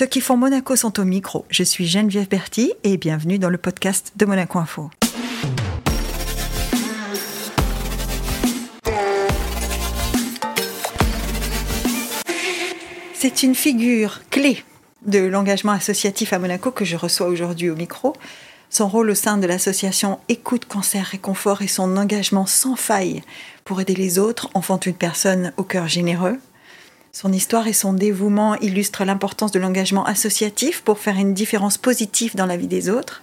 Ceux qui font Monaco sont au micro. Je suis Geneviève Berti et bienvenue dans le podcast de Monaco Info. C'est une figure clé de l'engagement associatif à Monaco que je reçois aujourd'hui au micro. Son rôle au sein de l'association Écoute Cancer Réconfort et son engagement sans faille pour aider les autres en font une personne au cœur généreux. Son histoire et son dévouement illustrent l'importance de l'engagement associatif pour faire une différence positive dans la vie des autres.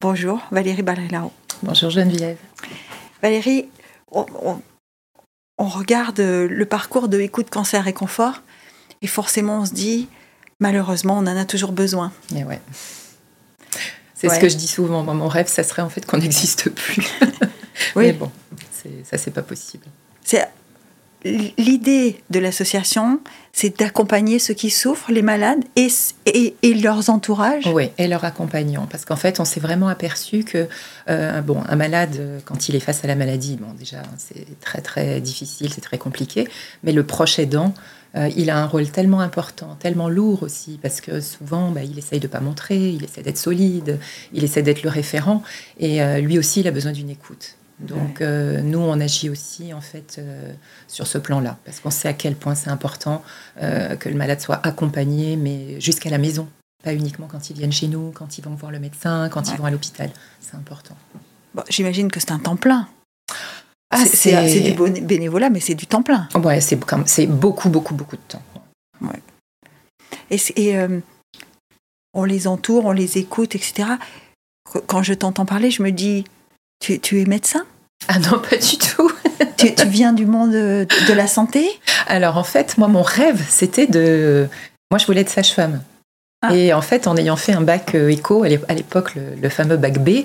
Bonjour Valérie Balrilao. Bonjour Geneviève. Valérie, on, on, regarde le parcours de Écoute Cancer Réconfort et forcément on se dit, malheureusement, on en a toujours besoin. Et ouais. C'est ce que je dis souvent. mon rêve, ça serait en fait qu'on n'existe plus. oui. Mais bon, ça, c'est pas possible. C'est l'idée de l'association, c'est d'accompagner ceux qui souffrent, les malades et, et, leurs entourages. Oui, et leurs accompagnants. Parce qu'en fait, on s'est vraiment aperçu que euh, bon, un malade, quand il est face à la maladie, bon, déjà, c'est très très difficile, c'est très compliqué. Mais le proche aidant, euh, il a un rôle tellement important, tellement lourd aussi, parce que souvent, bah, il essaye de pas montrer, il essaie d'être solide, il essaie d'être le référent, et euh, lui aussi, il a besoin d'une écoute. Donc euh, nous, on agit aussi en fait sur ce plan-là, parce qu'on sait à quel point c'est important que le malade soit accompagné, mais jusqu'à la maison, pas uniquement quand ils viennent chez nous, quand ils vont voir le médecin, quand ils vont à l'hôpital. C'est important. J'imagine que c'est un temps plein. Ah, c'est du bénévolat, mais c'est du temps plein. Ouais, c'est beaucoup, beaucoup, beaucoup de temps. Ouais. Et, euh, on les entoure, on les écoute, etc. Quand je t'entends parler, je me dis, tu, tu es médecin? Ah non, pas du tout. tu, tu, viens du monde de, la santé? Alors en fait, moi, mon rêve, c'était de... Moi, je voulais être sage-femme. Ah. Et en fait, en ayant fait un bac euh, éco, à l'époque, le, fameux bac B,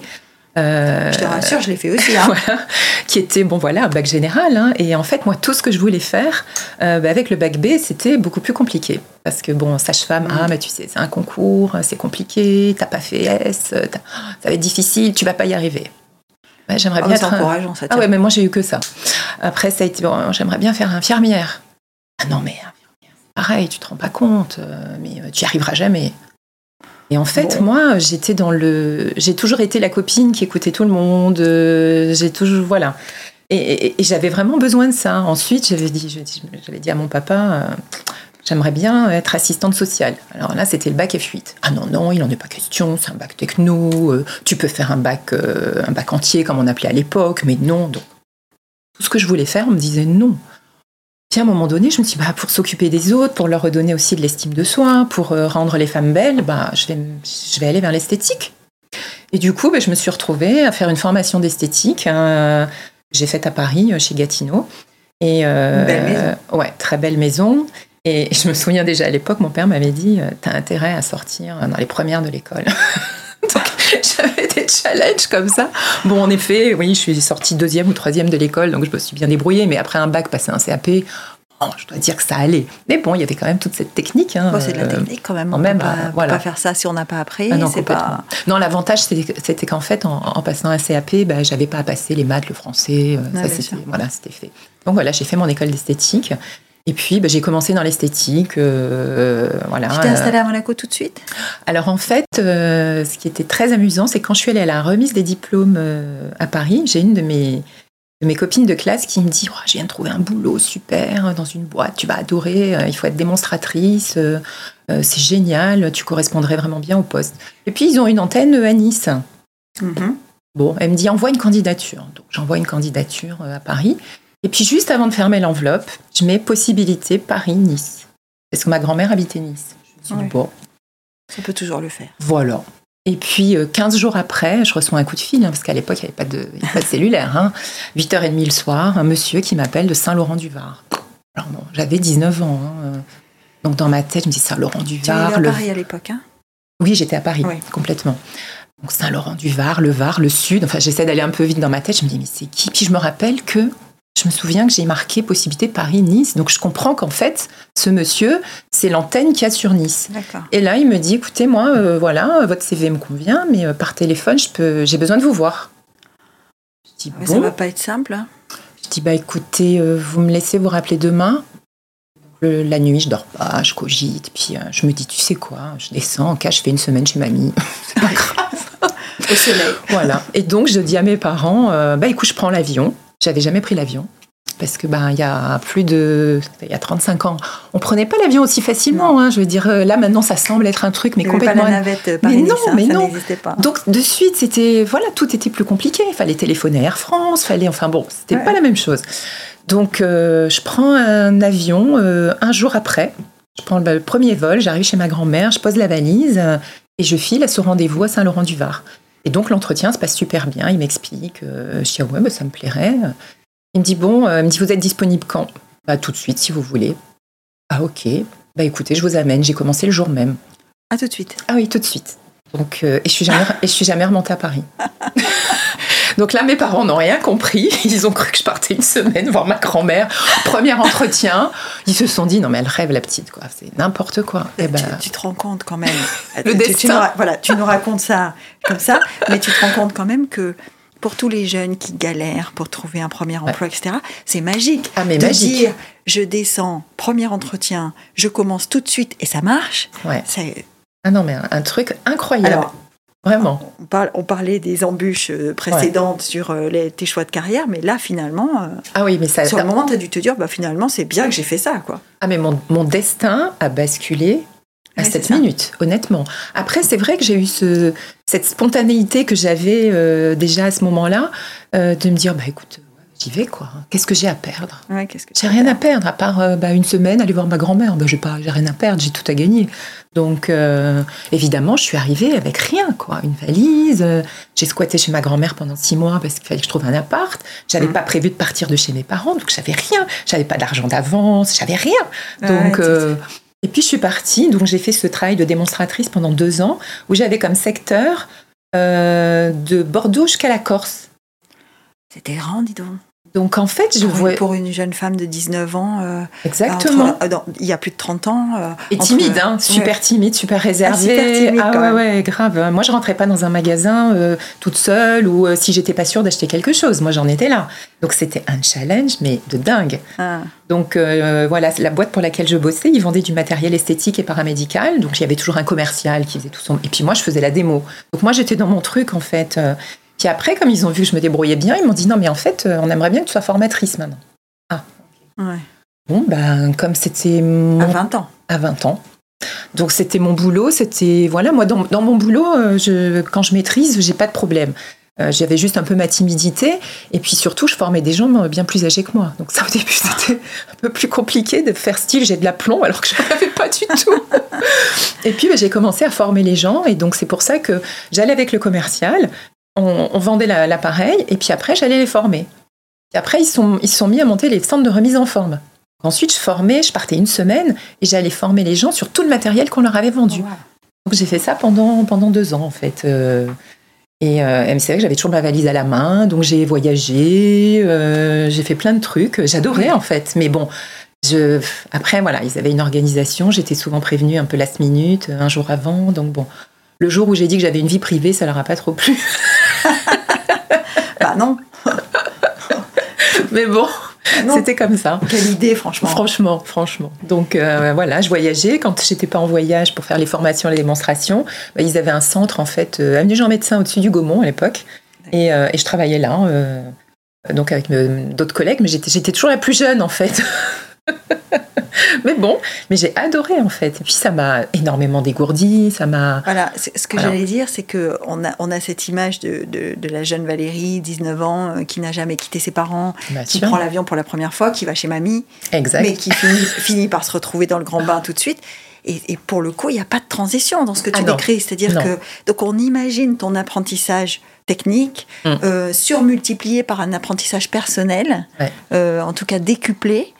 euh, je te rassure, je l'ai fait aussi. Hein. qui était, bon voilà, un bac général. Hein. et en fait, moi, tout ce que je voulais faire euh, bah, avec le bac B, c'était beaucoup plus compliqué. Parce que, bon, sage-femme, ah, mais tu sais, c'est un concours, c'est compliqué, t'as pas fait S, ça va être difficile, tu vas pas y arriver. J'aimerais ah, bien être. encourageant, Ah ouais, mais moi, j'ai eu que ça. Après, ça a été, bon, j'aimerais bien faire infirmière. Ah non, mais pareil, tu te rends pas compte, euh, mais tu y arriveras jamais. Et en fait, moi, j'étais dans le. J'ai toujours été la copine qui écoutait tout le monde. Euh, j'ai toujours. Voilà. Et, j'avais vraiment besoin de ça. Ensuite, j'avais dit, j'avais dit à mon papa. Euh, j'aimerais bien être assistante sociale. Alors là, c'était le bac F8. Ah non, non, il n'en est pas question, c'est un bac techno, euh, tu peux faire un bac, un bac entier comme on appelait à l'époque, mais non. Donc, tout ce que je voulais faire, on me disait non à un moment donné, je me suis dit, bah, pour s'occuper des autres, pour leur redonner aussi de l'estime de soi, pour euh, rendre les femmes belles, bah, je, vais, je vais aller vers l'esthétique. Et du coup, bah, je me suis retrouvée à faire une formation d'esthétique. Hein, j'ai faite à Paris, euh, chez Gatineau. Et, euh, belle maison. Ouais, très belle maison. Et je me souviens déjà à l'époque, mon père m'avait dit, tu as intérêt à sortir dans les premières de l'école. Donc j'avais des challenges comme ça. Bon, en effet, oui, je suis sortie deuxième ou troisième de l'école, donc je me suis bien débrouillée. Mais après un bac, passer un CAP, oh, je dois dire que ça allait. Mais bon, il y avait quand même toute cette technique. Hein, c'est de la euh, technique quand même. On ne peut, pas faire ça si on n'a pas appris. Ah non, non l'avantage, c'était qu'en fait, en, passant un CAP, bah, j'avais pas à passer les maths, le français. Euh, ça, c'était, voilà, c'était fait. Donc voilà, j'ai fait mon école d'esthétique. Et puis, bah, j'ai commencé dans l'esthétique. Euh, voilà. Tu t'es installée à Monaco tout de suite? Alors, en fait, euh, ce qui était très amusant, c'est quand je suis allée à la remise des diplômes euh, à Paris, j'ai une de mes, de mes copines de classe qui me dit oh, Je viens de trouver un boulot super dans une boîte, tu vas adorer, il faut être démonstratrice, c'est génial, tu correspondrais vraiment bien au poste. Et puis, ils ont une antenne à Nice. Mm-hmm. Bon, elle me dit Envoie une candidature. Donc, j'envoie une candidature à Paris. Et puis juste avant de fermer l'enveloppe, je mets possibilité Paris-Nice. Parce que ma grand-mère habitait Nice. Je me suis dit, bon. Ça peut toujours le faire. Voilà. Et puis, 15 euh, jours après, je reçois un coup de fil, hein, parce qu'à l'époque, il n'y avait pas de, cellulaire. Hein. 8h30 le soir, un monsieur qui m'appelle de Saint-Laurent-du-Var. Alors bon, j'avais 19 ans. Hein. Donc dans ma tête, je me dis Saint-Laurent-du-Var. Tu étais à Paris à l'époque, hein? Oui, j'étais à Paris, complètement. Donc Saint-Laurent-du-Var, le Var, le Sud. Enfin, j'essaie d'aller un peu vite dans ma tête. Je me dis, mais c'est qui? Puis je me rappelle que je me souviens que j'ai marqué possibilité Paris-Nice. Donc je comprends qu'en fait, ce monsieur, c'est l'antenne qu'il y a sur Nice. Et là, il me dit, écoutez, moi, euh, voilà, votre CV me convient, mais euh, par téléphone, je peux, j'ai besoin de vous voir. Je dis, bon. Ça va pas être simple. Hein. Je dis, bah écoutez, euh, vous me laissez vous rappeler demain. la nuit, je dors pas, je cogite, puis je me dis, tu sais quoi, je descends, en cas, je fais une semaine chez mamie, c'est pas grave. Au soleil. Voilà. Et donc, je dis à mes parents, bah écoute, je prends l'avion. J'avais jamais pris l'avion parce que ben il y a plus de il y a 35 ans, on prenait pas l'avion aussi facilement. Hein, je veux dire, là maintenant ça semble être un truc, mais complètement. Pas la navette mais non, hein, mais ça non. Pas. Donc de suite c'était voilà tout était plus compliqué. Il fallait téléphoner à Air France, fallait enfin bon c'était pas la même chose. Donc euh, je prends un avion euh, un jour après. Je prends le, premier vol, j'arrive chez ma grand-mère, je pose la valise euh, et je file à ce rendez-vous à Saint-Laurent-du-Var. Et donc l'entretien se passe super bien. Il m'explique, je dis ah ouais, bah, ça me plairait. Il me dit bon, euh, il me dit vous êtes disponible quand? Bah tout de suite si vous voulez. Ah ok. Bah écoutez, je vous amène. J'ai commencé le jour même. Ah tout de suite. Ah oui, tout de suite. Donc euh, et je suis jamais et je suis jamais remontée à Paris. Donc là, mes parents n'ont rien compris. Ils ont cru que je partais une semaine voir ma grand-mère. Premier entretien. Ils se sont dit, non, mais elle rêve, la petite, quoi. C'est n'importe quoi. Et eh ben... tu, te rends compte quand même. Le tu, destin. Tu nous, voilà, tu nous racontes ça comme ça, mais tu te rends compte quand même que pour tous les jeunes qui galèrent pour trouver un premier emploi, etc., c'est magique. Ah, mais de magique. dire, je descends, premier entretien, je commence tout de suite et ça marche. Ouais. Ah non, mais un, truc incroyable. Alors, Vraiment. On, parlait des embûches euh, précédentes sur euh, les, tes choix de carrière, mais là, finalement, euh, ah oui, mais ça, sur le moment, tu as dû te dire, bah, finalement, c'est bien que j'ai fait ça. Quoi. Ah, mais mon, mon destin a basculé à cette minute, honnêtement. Après, c'est vrai que j'ai eu ce, cette spontanéité que j'avais euh, déjà à ce moment-là, euh, de me dire, bah écoute, j'y vais quoi. Qu'est-ce que j'ai à perdre ouais, J'ai rien à perdre, à part euh, bah, une semaine, aller voir ma grand-mère. Bah, j'ai pas, j'ai rien à perdre, j'ai tout à gagner. Donc, évidemment, je suis arrivée avec rien, quoi. Une valise. j'ai squatté chez ma grand-mère pendant six mois parce qu'il fallait que je trouve un appart. J'avais mmh. pas prévu de partir de chez mes parents, donc j'avais rien. J'avais pas d'argent d'avance, j'avais rien. Donc, et puis je suis partie, donc j'ai fait ce travail de démonstratrice pendant deux ans, où j'avais comme secteur euh, de Bordeaux jusqu'à la Corse. C'était grand, dis donc. Donc en fait, je vois. Pour une jeune femme de 19 ans. Euh, Exactement. Euh, il y a plus de 30 ans. Euh, et timide, hein, super timide, super réservée. Ah, super timide, ah ouais, ouais, grave. Moi, je rentrais pas dans un magasin toute seule ou si j'étais pas sûre d'acheter quelque chose. Moi, j'en étais là. Donc c'était un challenge, mais de dingue. Ah. Donc voilà, la boîte pour laquelle je bossais, ils vendaient du matériel esthétique et paramédical. Donc il y avait toujours un commercial qui faisait tout son. Et puis moi, je faisais la démo. Donc moi, j'étais dans mon truc en fait. Puis après, comme ils ont vu que je me débrouillais bien, ils m'ont dit non, mais en fait, euh, on aimerait bien que tu sois formatrice maintenant. Ah. Ouais. Bon, ben, comme c'était. Mon... À 20 ans. À 20 ans. Donc c'était mon boulot, c'était voilà moi dans, dans mon boulot euh, je, quand je maîtrise j'ai pas de problème. Euh, j'avais juste un peu ma timidité et puis surtout je formais des gens bien plus âgés que moi. Donc ça au début c'était un peu plus compliqué de faire style j'ai de l'aplomb alors que je n'avais pas du tout. et puis ben, j'ai commencé à former les gens et donc c'est pour ça que j'allais avec le commercial, on, vendait l'appareil et puis après j'allais les former. Et après ils sont ils sont mis à monter les centres de remise en forme. Ensuite je formais, je partais une semaine et j'allais former les gens sur tout le matériel qu'on leur avait vendu. Oh, Donc j'ai fait ça pendant pendant deux ans en fait. Euh, et euh, c'est vrai que j'avais toujours ma valise à la main, donc j'ai voyagé, euh, j'ai fait plein de trucs. J'adorais en fait, mais bon. Je, après, voilà, ils avaient une organisation. J'étais souvent prévenue un peu last minute, un jour avant. Donc, bon, le jour où j'ai dit que j'avais une vie privée, ça leur a pas trop plu. bah non. Mais bon, c'était comme ça. Quelle idée, franchement. Franchement, franchement. Donc euh, voilà, je voyageais. Quand j'étais pas en voyage pour faire les formations, les démonstrations, bah, ils avaient un centre en fait, euh, avenue Jean Médecin au-dessus du Gaumont à l'époque, et, euh, et, je travaillais là. donc avec d'autres collègues, mais j'étais toujours la plus jeune en fait. mais bon, mais j'ai adoré en fait. Et puis ça m'a énormément dégourdi, ça m'a. Voilà, ce que j'allais dire, c'est que on a, on a cette image de, de, la jeune Valérie, 19 ans, euh, qui n'a jamais quitté ses parents, qui prend l'avion pour la première fois, qui va chez mamie, exact. mais qui finit, par se retrouver dans le grand bain tout de suite. Et, pour le coup, il n'y a pas de transition dans ce que tu ah décris. C'est-à-dire que donc on imagine ton apprentissage technique mm. euh, surmultiplié par un apprentissage personnel, euh, en tout cas décuplé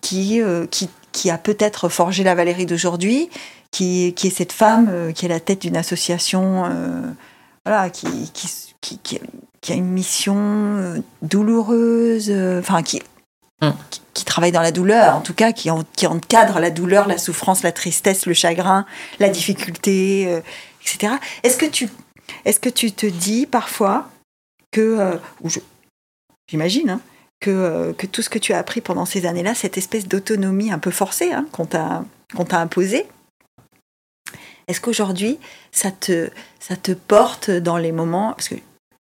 qui, euh, qui, qui, a peut-être forgé la Valérie d'aujourd'hui, qui, qui, est cette femme euh, qui est la tête d'une association euh, voilà, qui, qui, qui, a une mission douloureuse, enfin hum. qui, qui, travaille dans la douleur, en tout cas qui, qui encadre la douleur, la souffrance, la tristesse, le chagrin, la difficulté, etc. Est-ce que, tu, est que tu te dis parfois que, j'imagine, hein, que, que tout ce que tu as appris pendant ces années-là, cette espèce d'autonomie un peu forcée hein, qu'on t'a imposée, est-ce qu'aujourd'hui, ça te, ça te porte dans les moments, parce que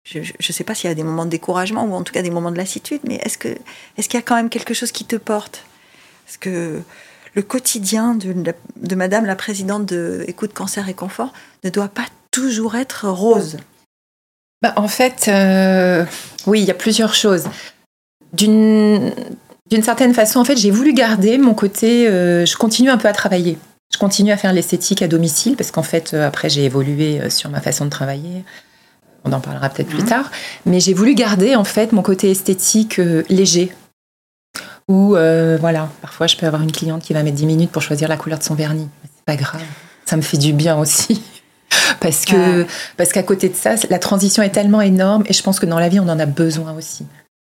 je ne sais pas s'il y a des moments de découragement ou en tout cas des moments de lassitude, mais est-ce qu'il est qu'il y a quand même quelque chose qui te porte? Parce que le quotidien de, de, Madame la présidente de Écoute, Cancer et Confort ne doit pas toujours être rose? Bah, en fait, euh, oui, il y a plusieurs choses. D'une certaine façon, en fait, j'ai voulu garder mon côté. Euh, je continue un peu à travailler. Je continue à faire l'esthétique à domicile parce qu'en fait, euh, après, j'ai évolué sur ma façon de travailler. On en parlera peut-être plus mhm. tard. Mais j'ai voulu garder en fait mon côté esthétique léger, ou euh, voilà, parfois je peux avoir une cliente qui va mettre 10 minutes pour choisir la couleur de son vernis. C'est pas grave, ça me fait du bien aussi. parce que parce qu'à côté de ça, la transition est tellement énorme et je pense que dans la vie on en a besoin aussi.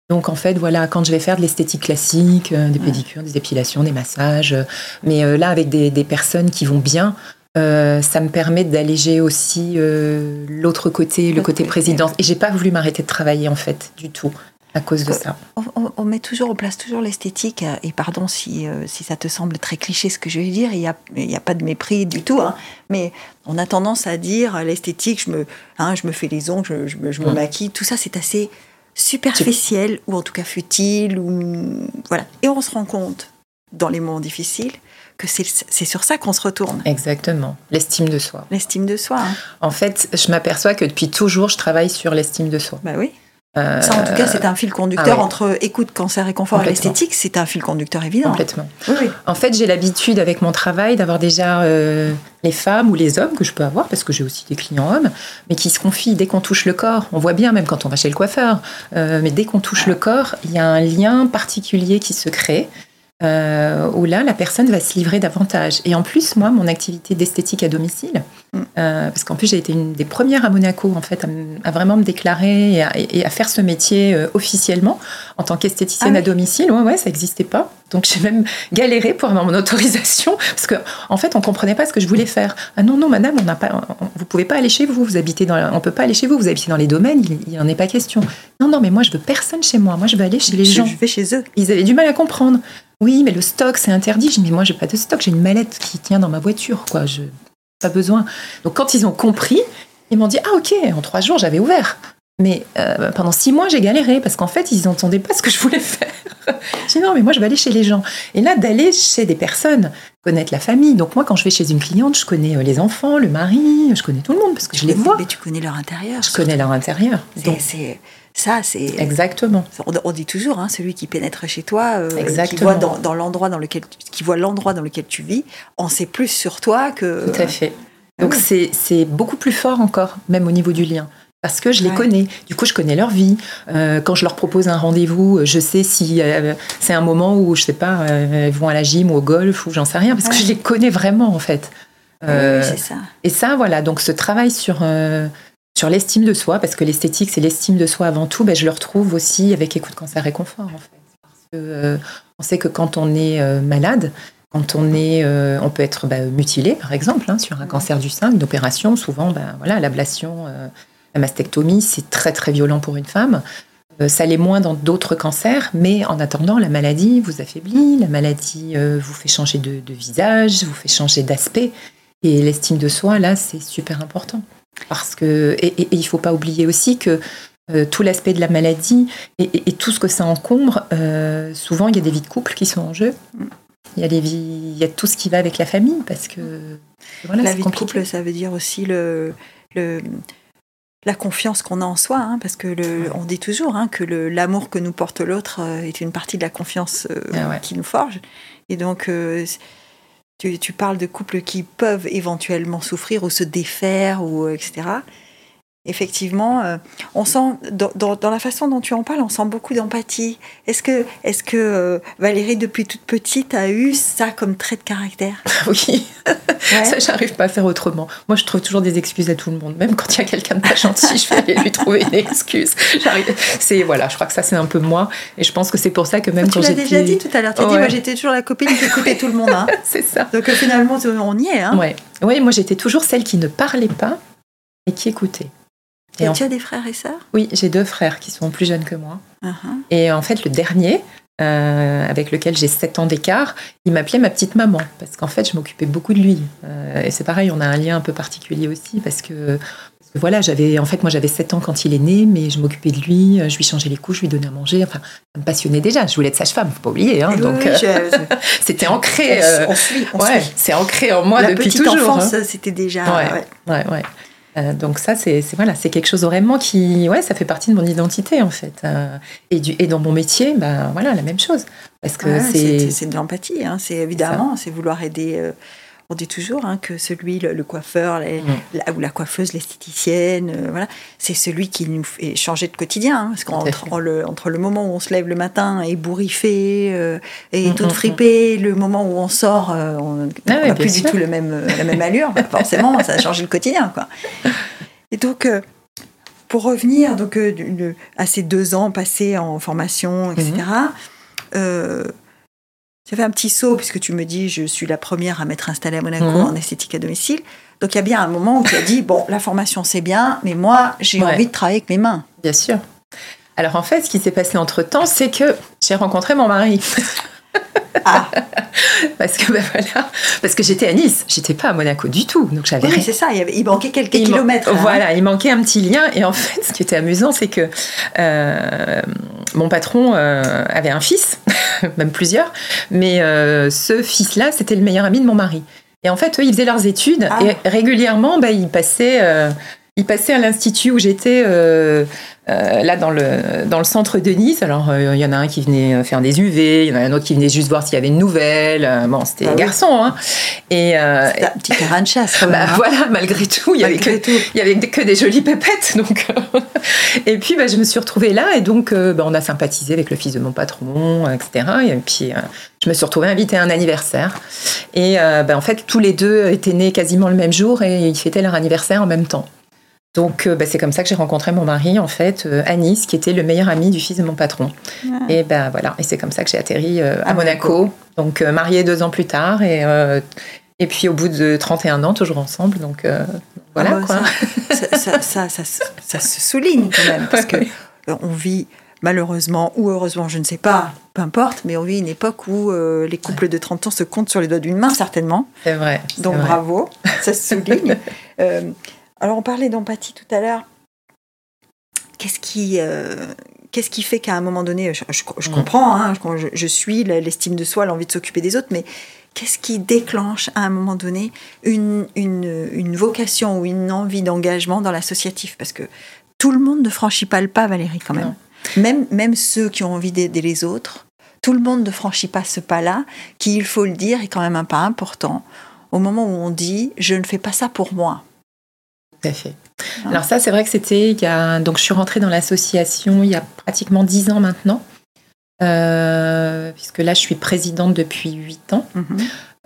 Donc en fait, voilà, quand je vais faire de l'esthétique classique, euh, des pédicures, des épilations, des massages, euh, mais là avec des, personnes qui vont bien, ça me permet d'alléger aussi l'autre côté, le côté présidence. Et j'ai pas voulu m'arrêter de travailler en fait du tout à cause de ça. On, met toujours, on place toujours l'esthétique, euh, et pardon si, euh, si ça te semble très cliché ce que je vais dire, il n'y a, il y a pas de mépris du tout, hein, mais on a tendance à dire euh, l'esthétique, je me, hein, je me fais les ongles, je me maquille, tout ça c'est assez superficiel, ou en tout cas futile, ou voilà. Et on se rend compte, dans les moments difficiles, que c'est sur ça qu'on se retourne. Exactement, l'estime de soi. L'estime de soi. Hein. En fait, je m'aperçois que depuis toujours, je travaille sur l'estime de soi. Bah oui. Euh, ça, en tout cas, c'est un fil conducteur ah entre écoute, cancer et confort et l'esthétique. C'est un fil conducteur évident. Complètement. En fait, j'ai l'habitude avec mon travail d'avoir déjà euh, les femmes ou les hommes que je peux avoir, parce que j'ai aussi des clients hommes, mais qui se confient dès qu'on touche le corps. On voit bien, même quand on va chez le coiffeur, euh, mais dès qu'on touche le corps, il y a un lien particulier qui se crée. Euh, où là, la personne va se livrer davantage. Et en plus, moi, mon activité d'esthétique à domicile, mm. euh, parce qu'en plus, j'ai été une des premières à Monaco, en fait, à, vraiment me déclarer et à, faire ce métier euh, officiellement en tant qu'esthéticienne ah à domicile. Ouais, ouais, ça n'existait pas. Donc, j'ai même galéré pour avoir mon autorisation, parce qu'en en fait, on comprenait pas ce que je voulais faire. Ah non, non, madame, on n'a pas, vous pouvez pas aller chez vous, vous habitez dans, on peut pas aller chez vous, vous habitez dans les domaines, il n'y en est pas question. Non, non, mais moi, je veux personne chez moi. Moi, je veux aller chez les gens. Je vais chez eux. Ils avaient du mal à comprendre. Oui, mais le stock, c'est interdit. Je dis, mais moi, j'ai pas de stock, j'ai une mallette qui tient dans ma voiture, quoi. Je pas besoin. Donc, quand ils ont compris, ils m'ont dit, ah, ok, en trois jours, j'avais ouvert. Mais euh, pendant six mois, j'ai galéré parce qu'en fait, ils n'entendaient pas ce que je voulais faire. j'ai dit non, mais moi, je vais aller chez les gens. Et là, d'aller chez des personnes, connaître la famille. Donc moi, quand je vais chez une cliente, je connais euh, les enfants, le mari, je connais tout le monde parce que je les vois. Mais tu connais leur intérieur. Je connais leur intérieur. C'est ça, c'est exactement. On, dit toujours, hein, celui qui pénètre chez toi, euh, qui voit dans, l'endroit dans lequel, qui voit l'endroit dans lequel tu vis, en sait plus sur toi que. Tout à fait. Donc c'est beaucoup plus fort encore, même au niveau du lien. Parce que je les connais. Du coup, je connais leur vie. Euh, quand je leur propose un rendez-vous, je sais si euh, c'est un moment où, je sais pas, elles vont à la gym ou au golf ou j'en sais rien, parce que je les connais vraiment, en fait. c'est ça. Et ça, voilà. Donc, ce travail sur sur l'estime de soi, parce que l'esthétique, c'est l'estime de soi avant tout, ben, je le retrouve aussi avec Écoute Cancer et Confort, en fait. Parce que, euh, on sait que quand on est euh, malade, quand on est, euh, on peut être bah, mutilé, par exemple, hein, sur un cancer du sein, une opération, souvent, ben, voilà, l'ablation, la mastectomie, c'est très très violent pour une femme. ça l'est moins dans d'autres cancers, mais en attendant, la maladie vous affaiblit, la maladie vous fait changer de, de visage, vous fait changer d'aspect. Et l'estime de soi, là, c'est super important. Parce que, et, il ne faut pas oublier aussi que euh, tout l'aspect de la maladie et, tout ce que ça encombre, euh, souvent il y a des vies de couple qui sont en jeu. Il y a des vies, il y a tout ce qui va avec la famille parce que la vie de couple, ça veut dire aussi le, le la confiance qu'on a en soi, hein, parce que le, on dit toujours hein, que l'amour que nous porte l'autre euh, est une partie de la confiance ah qui nous forge. Et donc tu, parles de couples qui peuvent éventuellement souffrir ou se défaire, ou etc effectivement, euh, on sent dans, la façon dont tu en parles, on sent beaucoup d'empathie. Est-ce que, est que euh, Valérie, depuis toute petite, a eu ça comme trait de caractère? Oui, ça, j'arrive pas à faire autrement. Moi, je trouve toujours des excuses à tout le monde, même quand il y a quelqu'un de pas gentil, je vais aller lui trouver une excuse. C'est voilà, je crois que ça c'est un peu moi, et je pense que c'est pour ça que même quand j'étais. Tu l'as déjà dit tout à l'heure. Tu as dit, moi j'étais toujours la copine qui écoutait tout le monde. Hein. c'est ça. Donc euh, finalement, on y est. Hein. Ouais. Oui, moi j'étais toujours celle qui ne parlait pas et qui écoutait. Et, tu as des frères et sœurs? Oui, j'ai deux frères qui sont plus jeunes que moi. Uh-huh. Et en fait, le dernier, euh, avec lequel j'ai 7 ans d'écart, il m'appelait ma petite maman, parce qu'en fait, je m'occupais beaucoup de lui. Euh, et c'est pareil, on a un lien un peu particulier aussi, parce que, parce que voilà, j'avais, en fait, moi j'avais 7 ans quand il est né, mais je m'occupais de lui, je lui changeais les couches, je lui donnais à manger, enfin, ça me passionnait déjà. Je voulais être sage-femme, faut pas oublier. Hein, donc, oui, euh, c'était ancré. on suit, on ouais, c'est ancré en moi La depuis petite toujours. enfance, hein. c'était déjà. Ouais, ouais. ouais, ouais. Euh, donc ça, c'est voilà, c'est quelque chose vraiment qui, ouais, ça fait partie de mon identité en fait. Euh, et, du, et dans mon métier, ben voilà, la même chose. Parce que Ouais, c'est de l'empathie, hein. c'est évidemment, c'est vouloir aider. On dit toujours hein, que celui, le, le coiffeur les- Mm. la- ou la coiffeuse, l'esthéticienne, euh, voilà, c'est celui qui nous fait changer de quotidien. hein, parce qu'entre le, entre le moment où on se lève le matin ébouriffé euh, et Mm, tout mm, fripé, le moment où on sort, euh, on Ah n'a oui, plus du tout le même, euh, la même allure. bah, forcément, ça a changé le quotidien. Quoi. Et donc, pour revenir donc, euh, à ces deux ans passés en formation, etc., euh, ça fait un petit saut, puisque tu me dis, je suis la première à m'être installée à Monaco Mhm. en esthétique à domicile. Donc, il y a bien un moment où tu as dit, bon, la formation, c'est bien, mais moi, j'ai Ouais. envie de travailler avec mes mains. bien sûr. Alors en fait, ce qui s'est passé entre temps, c'est que j'ai rencontré mon mari. Ah, parce que ben voilà, parce que j'étais à Nice, j'étais pas à Monaco du tout, donc j'avais oui, c'est ça, il, avait- il manquait quelques Il man- kilomètres. hein. Voilà, il manquait un petit lien. Et en fait, ce qui était amusant, c'est que euh, mon patron euh, avait un fils, même plusieurs, mais euh, ce fils-là, c'était le meilleur ami de mon mari. Et en fait, eux, ils faisaient leurs études Ah. et régulièrement, bah, ils passaient. ils passaient à l'institut où j'étais, euh, euh, là dans le, dans le centre de Nice. Alors, euh, il y en a un qui venait faire des UV, il y en a un autre qui venait juste voir s'il y avait une nouvelle. Euh, Bon, c'était Ah oui. garçon. Hein. Et, euh, un petit terrain de chasse, bah, hein. voilà, malgré tout, il y avait que tout. y avait que des jolies pépettes. Donc, euh, et puis, bah, je me suis retrouvée là et donc, euh, bah, on a sympathisé avec le fils de mon patron, euh, etc. Et puis, euh, je me suis retrouvée invitée à un anniversaire. Et euh, bah, en fait, tous les deux étaient nés quasiment le même jour et ils fêtaient leur anniversaire en même temps. Donc, euh, bah, c'est comme ça que j'ai rencontré mon mari, en fait, euh, à Nice, qui était le meilleur ami du fils de mon patron. Ah. Et ben voilà, et c'est comme ça que j'ai atterri euh, à À Monaco. Monaco. Donc, euh, mariée deux ans plus tard. Et, euh, et puis, au bout de 31 ans, toujours ensemble. Donc, euh, voilà Ah bah, quoi. Ça, ça, ça, se souligne quand même, parce que euh, on vit malheureusement ou heureusement, je ne sais pas, peu importe, mais on vit une époque où euh, les couples de 30 ans se comptent sur les doigts d'une main, certainement. C'est vrai. Donc vrai. bravo, ça se souligne. Euh, alors on parlait d'empathie tout à l'heure. Qu'est-ce qui, euh, qu'est-ce qui fait qu'à un moment donné, je, je- je Mm. comprends, hein, je, je suis l'estime de soi, l'envie de s'occuper des autres, mais qu'est-ce qui déclenche à un moment donné une, une, une vocation ou une envie d'engagement dans l'associatif? Parce que tout le monde ne franchit pas le pas, Valérie, quand même. Non. Même, même ceux qui ont envie d'aider les autres, tout le monde ne franchit pas ce pas-là, qui, il faut le dire, est quand même un pas important au moment où on dit je ne fais pas ça pour moi. Tout à fait. Hein. Alors ça, c'est vrai que c'était il y a donc je suis rentrée dans l'association il y a pratiquement dix ans maintenant, Euh, puisque là je suis présidente depuis huit ans.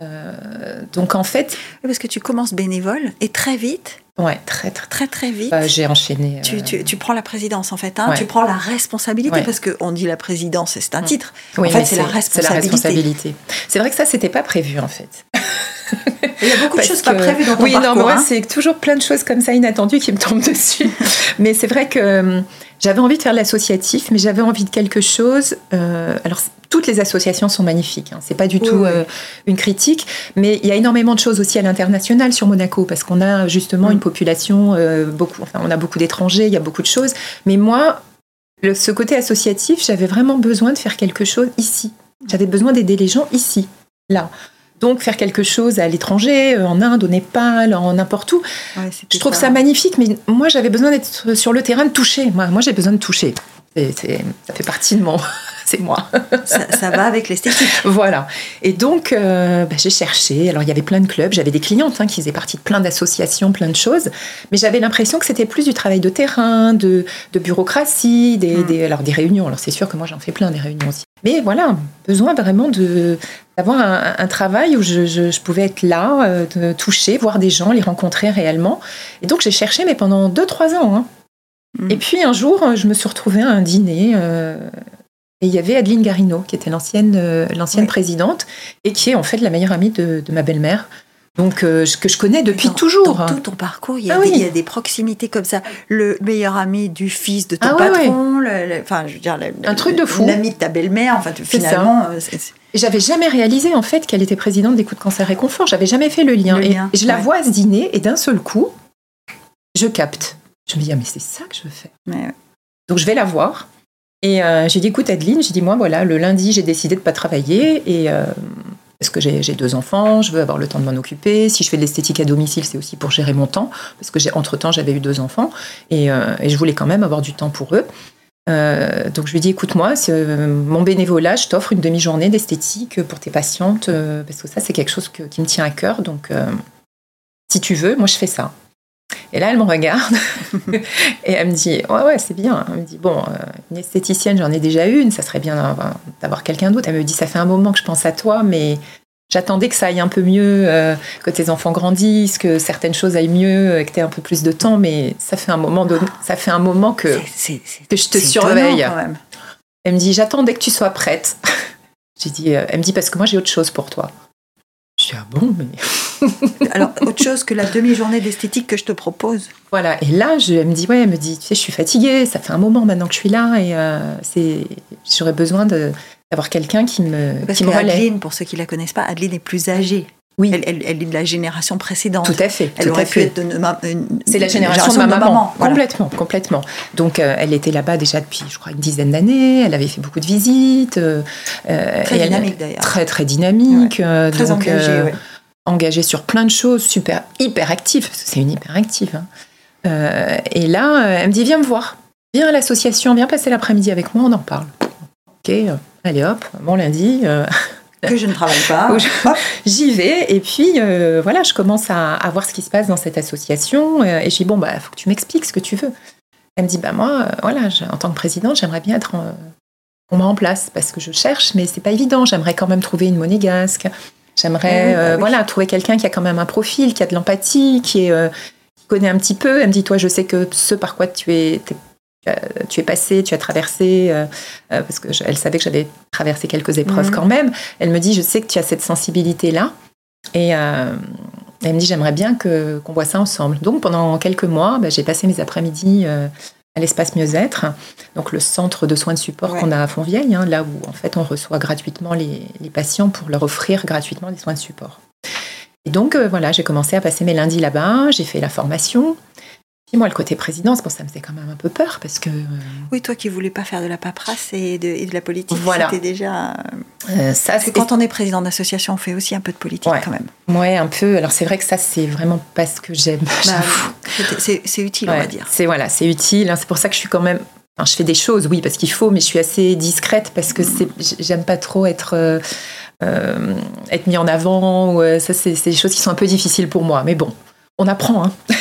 Euh, donc en fait, Parce que tu commences bénévole et très vite, ouais, très très. très très vite, euh, j'ai enchaîné. tu, euh, tu, tu prends la présidence en fait, hein, Ouais. tu prends la responsabilité Ouais. parce qu'on dit la présidence, c'est un Mm. titre. oui, en fait, c'est la C'est la responsabilité. responsabilité. C'est vrai que ça, c'était pas prévu en fait. Il y a beaucoup de choses pas que- prévues dans ton oui, non, hein. c'est toujours plein de choses comme ça inattendues qui me tombent dessus. mais c'est vrai que euh, j'avais envie de faire de l'associatif, mais j'avais envie de quelque chose. euh, alors, toutes les associations sont magnifiques. Hein, c'est pas du Oui, tout oui. euh, une critique, mais il y a énormément de choses aussi à l'international sur Monaco parce qu'on a justement Mm. une population euh, beaucoup. Enfin, on a beaucoup d'étrangers, il y a beaucoup de choses. Mais moi, le- ce côté associatif, j'avais vraiment besoin de faire quelque chose ici. J'avais besoin d'aider les gens ici, là. Donc faire quelque chose à l'étranger, euh, en Inde, au Népal, en n'importe où. Ouais, Je trouve ça magnifique, mais moi j'avais besoin d'être sur le terrain, de toucher. Moi, moi j'ai besoin de toucher. Ça fait partie de mon. C'est moi. ça, ça va avec l'esthétique. voilà. Et donc euh, bah, j'ai cherché. Alors il y avait plein de clubs, j'avais des clientes hein, qui faisaient partie de plein d'associations, plein de choses. Mais j'avais l'impression que c'était plus du travail de terrain, de, de bureaucratie, des, Mm. des- alors des réunions. Alors c'est sûr que moi j'en fais plein des réunions aussi. Mais voilà, besoin vraiment de d'avoir un, un travail où je, je- je pouvais être là, euh, de toucher, voir des gens, les rencontrer réellement. Et donc j'ai cherché, mais pendant 2-3 ans. hein. Mm. Et puis un jour, je me suis retrouvée à un dîner. euh, et il y avait Adeline Garino, qui était l'ancienne euh, l'ancienne Oui. présidente, et qui est en fait la meilleure amie de, de ma belle-mère. Donc, euh, que je connais depuis toujours. Dans tout ton parcours, il y, a ah des, il y, a des, proximités comme ça. Le meilleur ami du fils de ton ah patron, enfin, je veux dire, un truc de fou. L'ami de ta belle-mère, enfin, finalement. J'avais jamais réalisé en fait qu'elle était présidente des coups de cancer et confort. J'avais jamais fait le lien. et, je la vois à ce dîner et d'un seul coup, je capte. Je me dis ah mais c'est ça que je veux faire. Donc je vais la voir et euh, j'ai dit écoute Adeline, j'ai dit moi voilà le lundi j'ai décidé de pas travailler et euh, parce que j'ai deux enfants, je veux avoir le temps de m'en occuper. Si je fais de l'esthétique à domicile, c'est aussi pour gérer mon temps, parce que entre temps j'avais eu deux enfants et, euh, et, je voulais quand même avoir du temps pour eux. Donc je lui dis écoute-moi, mon bénévolat, je t'offre une demi-journée d'esthétique pour tes patientes, parce que ça c'est quelque chose qui me tient à cœur. Donc si tu veux, moi je fais ça. Et là elle me regarde et elle me dit ouais ouais c'est bien. Elle me dit bon une esthéticienne j'en ai déjà une, ça serait bien d'avoir quelqu'un d'autre. Elle me dit ça fait un moment que je pense à toi, mais J'attendais que ça aille un peu mieux, euh, que tes enfants grandissent, que certaines choses aillent mieux, euh, que tu aies un peu plus de temps, mais ça fait un moment, ça fait un moment que, que je te surveille. Elle me dit J'attendais que tu sois prête. J'ai dit, euh, elle me dit Parce que moi j'ai autre chose pour toi. Je dis Ah bon, mais. Alors, autre chose que la demi-journée d'esthétique que je te propose. Voilà, et là, je, elle me dit Ouais, elle me dit Tu sais, je suis fatiguée, ça fait un moment maintenant que je suis là et c'est j'aurais besoin d'avoir quelqu'un qui me, Parce qui me Adeline, pour ceux qui la connaissent pas, Adeline est plus âgée. Oui. Elle, elle, est de la génération précédente. Tout à fait. Elle aurait pu être de C'est la génération, de ma maman. Complètement, complètement. Donc, euh, elle était là-bas déjà depuis, je crois, une dizaine d'années. Elle avait fait beaucoup de visites. Euh, très dynamique d'ailleurs. Très, très dynamique. Euh, très engagée, engagée sur plein de choses, super, hyper active, parce que c'est une hyper active. Hein. et là, elle me dit, viens me voir. Viens à l'association, viens passer l'après-midi avec moi, on en parle. Ok, allez hop, bon lundi. Euh, que je ne travaille pas. J'y vais et puis euh, voilà, je commence à, voir ce qui se passe dans cette association euh, et je dis bon bah faut que tu m'expliques ce que tu veux. Elle me dit bah moi voilà, en tant que président, j'aimerais bien être qu'on met en place parce que je cherche mais c'est pas évident. J'aimerais quand même trouver une monégasque. J'aimerais bah voilà trouver quelqu'un qui a quand même un profil, qui a de l'empathie, qui est qui connaît un petit peu. Elle me dit toi je sais que ce par quoi tu es tu es passé, tu as traversé, euh, euh, parce qu'elle savait que j'avais traversé quelques épreuves mhm. quand même. Elle me dit, je sais que tu as cette sensibilité-là. Et euh, elle me dit, j'aimerais bien que, qu'on voit ça ensemble. Donc pendant quelques mois, bah, j'ai passé mes après-midi à l'espace mieux-être, donc le centre de soins de support qu'on a à Fontvieille, hein, là où en fait on reçoit gratuitement les, les, patients pour leur offrir gratuitement des soins de support. Et donc voilà, j'ai commencé à passer mes lundis là-bas, j'ai fait la formation moi, le côté présidence, bon, ça me faisait quand même un peu peur parce que. Euh, oui, toi qui voulais pas faire de la paperasse et de, de la politique, voilà. c'était déjà. Euh, euh, ça, parce que quand on est président d'association, on fait aussi un peu de politique quand même. Ouais, un peu. Alors c'est vrai que ça, c'est vraiment pas ce que j'aime. Bah, c'est utile, on va dire. C'est voilà, c'est utile. Hein. C'est pour ça que je suis quand même. Je fais des choses, oui, parce qu'il faut, mais je suis assez discrète parce que. J'aime pas trop être. être mis en avant, ou, ça c'est des choses qui sont un peu difficiles pour moi. Mais bon, on apprend. Hein.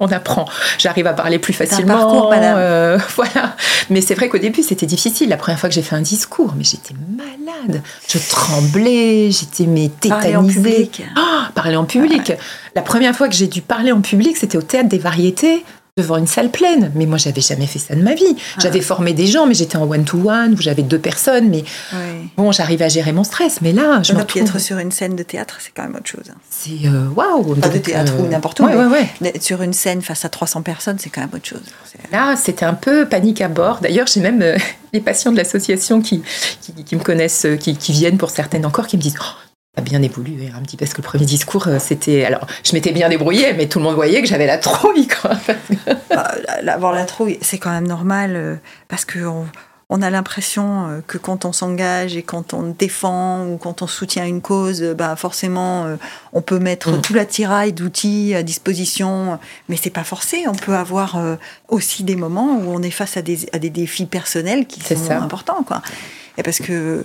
on apprend. J'arrive à parler plus facilement. Parcours, euh, voilà. Mais c'est vrai qu'au début, c'était difficile. La première fois que j'ai fait un discours, mais j'étais malade. Je tremblais, j'étais mais tétanisée. Parler en public. Oh, parler en public. La première fois que j'ai dû parler en public, c'était au théâtre des variétés devant une salle pleine. Mais moi, j'avais jamais fait ça de ma vie. Ah. J'avais formé des gens, mais j'étais en one-to-one, où j'avais deux personnes. Mais bon, j'arrivais à gérer mon stress. Mais là, je me retrouve... être sur une scène de théâtre, c'est quand même autre chose. C'est euh, waouh Pas de théâtre ou euh, n'importe où. mais sur une scène face à 300 personnes, c'est quand même autre chose. Là, c'était un peu panique à bord. D'ailleurs, j'ai même euh, les patients de l'association qui, qui, me connaissent, qui, qui, viennent pour certaines encore, qui me disent oh, a bien évolué un petit parce que le premier discours euh, c'était alors je m'étais bien débrouillée mais tout le monde voyait que j'avais la trouille quoi. Bah, avoir la trouille c'est quand même normal euh, parce que on, a l'impression euh, que quand on s'engage et quand on défend ou quand on soutient une cause bah forcément on peut mettre mm. tout l'attirail d'outils à disposition mais c'est pas forcé on peut avoir aussi des moments où on est face à des, à des défis personnels qui sont importants quoi et parce que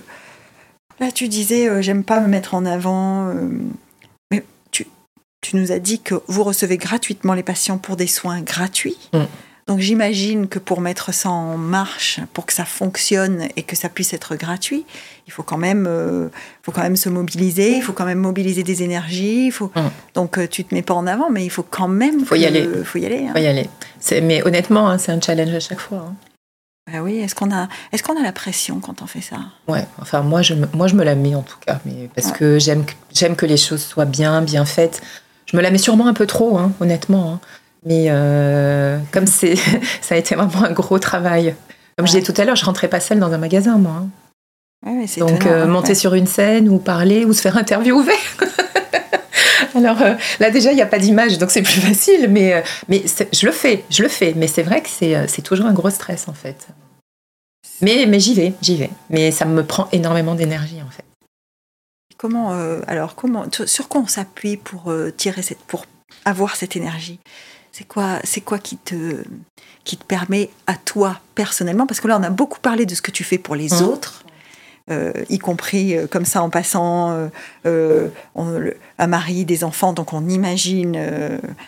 Là, tu disais, euh, j'aime pas me mettre en avant. Euh, mais tu, tu, nous as dit que vous recevez gratuitement les patients pour des soins gratuits. Mm. Donc j'imagine que pour mettre ça en marche, pour que ça fonctionne et que ça puisse être gratuit, il faut quand même, euh, faut quand même se mobiliser, il faut quand même mobiliser des énergies. Il faut... Mm. Donc tu te mets pas en avant, mais il faut quand même. Faut y aller. Faut y aller. Hein. Faut y aller. Mais honnêtement, hein, c'est un challenge à chaque fois. Hein. Bah oui, est-ce qu'on a, qu'on a la pression quand on fait ça? Ouais, enfin moi je, me, moi je me la mets en tout cas, mais parce que j'aime, j'aime que les choses soient bien, bien faites. Je me la mets sûrement un peu trop, hein, honnêtement. Hein. Mais euh, comme c'est, ça a été vraiment un gros travail. Comme je disais tout à l'heure, je rentrais pas seule dans un magasin, moi. Hein. Ouais, Donc euh, hein, monter sur une scène ou parler ou se faire interviewer. Alors euh, là déjà, il n'y a pas d'image, donc c'est plus facile, mais, euh, mais je le fais, je le fais. Mais c'est vrai que c'est euh, toujours un gros stress en fait. Mais, mais j'y vais, j'y vais. Mais ça me prend énormément d'énergie en fait. Comment, alors, comment, sur quoi on s'appuie pour tirer cette, pour avoir cette énergie? C'est quoi, c'est quoi qui te, qui te permet à toi personnellement? Parce que là, on a beaucoup parlé de ce que tu fais pour les mmh. autres. Euh, y compris euh, comme ça en passant euh, un mari, des enfants. Donc on imagine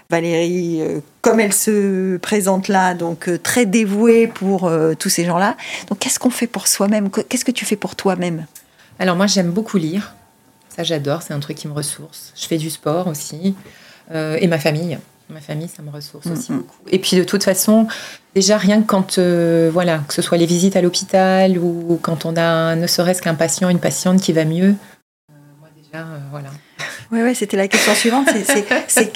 Valérie comme elle se présente là, donc très dévouée pour tous ces gens-là. Donc qu'est-ce qu'on fait pour soi-même? Qu'est-ce que tu fais pour toi-même? Alors moi j'aime beaucoup lire. Ça j'adore, c'est un truc qui me ressource. Je fais du sport aussi. et ma famille. Ma famille, ça me ressource aussi beaucoup. Et puis de toute façon, déjà rien que quand, euh, voilà, que ce soit les visites à l'hôpital ou quand on a ne serait-ce qu'un patient, une patiente qui va mieux, euh, moi déjà, euh, voilà. Oui, ouais, c'était la question suivante.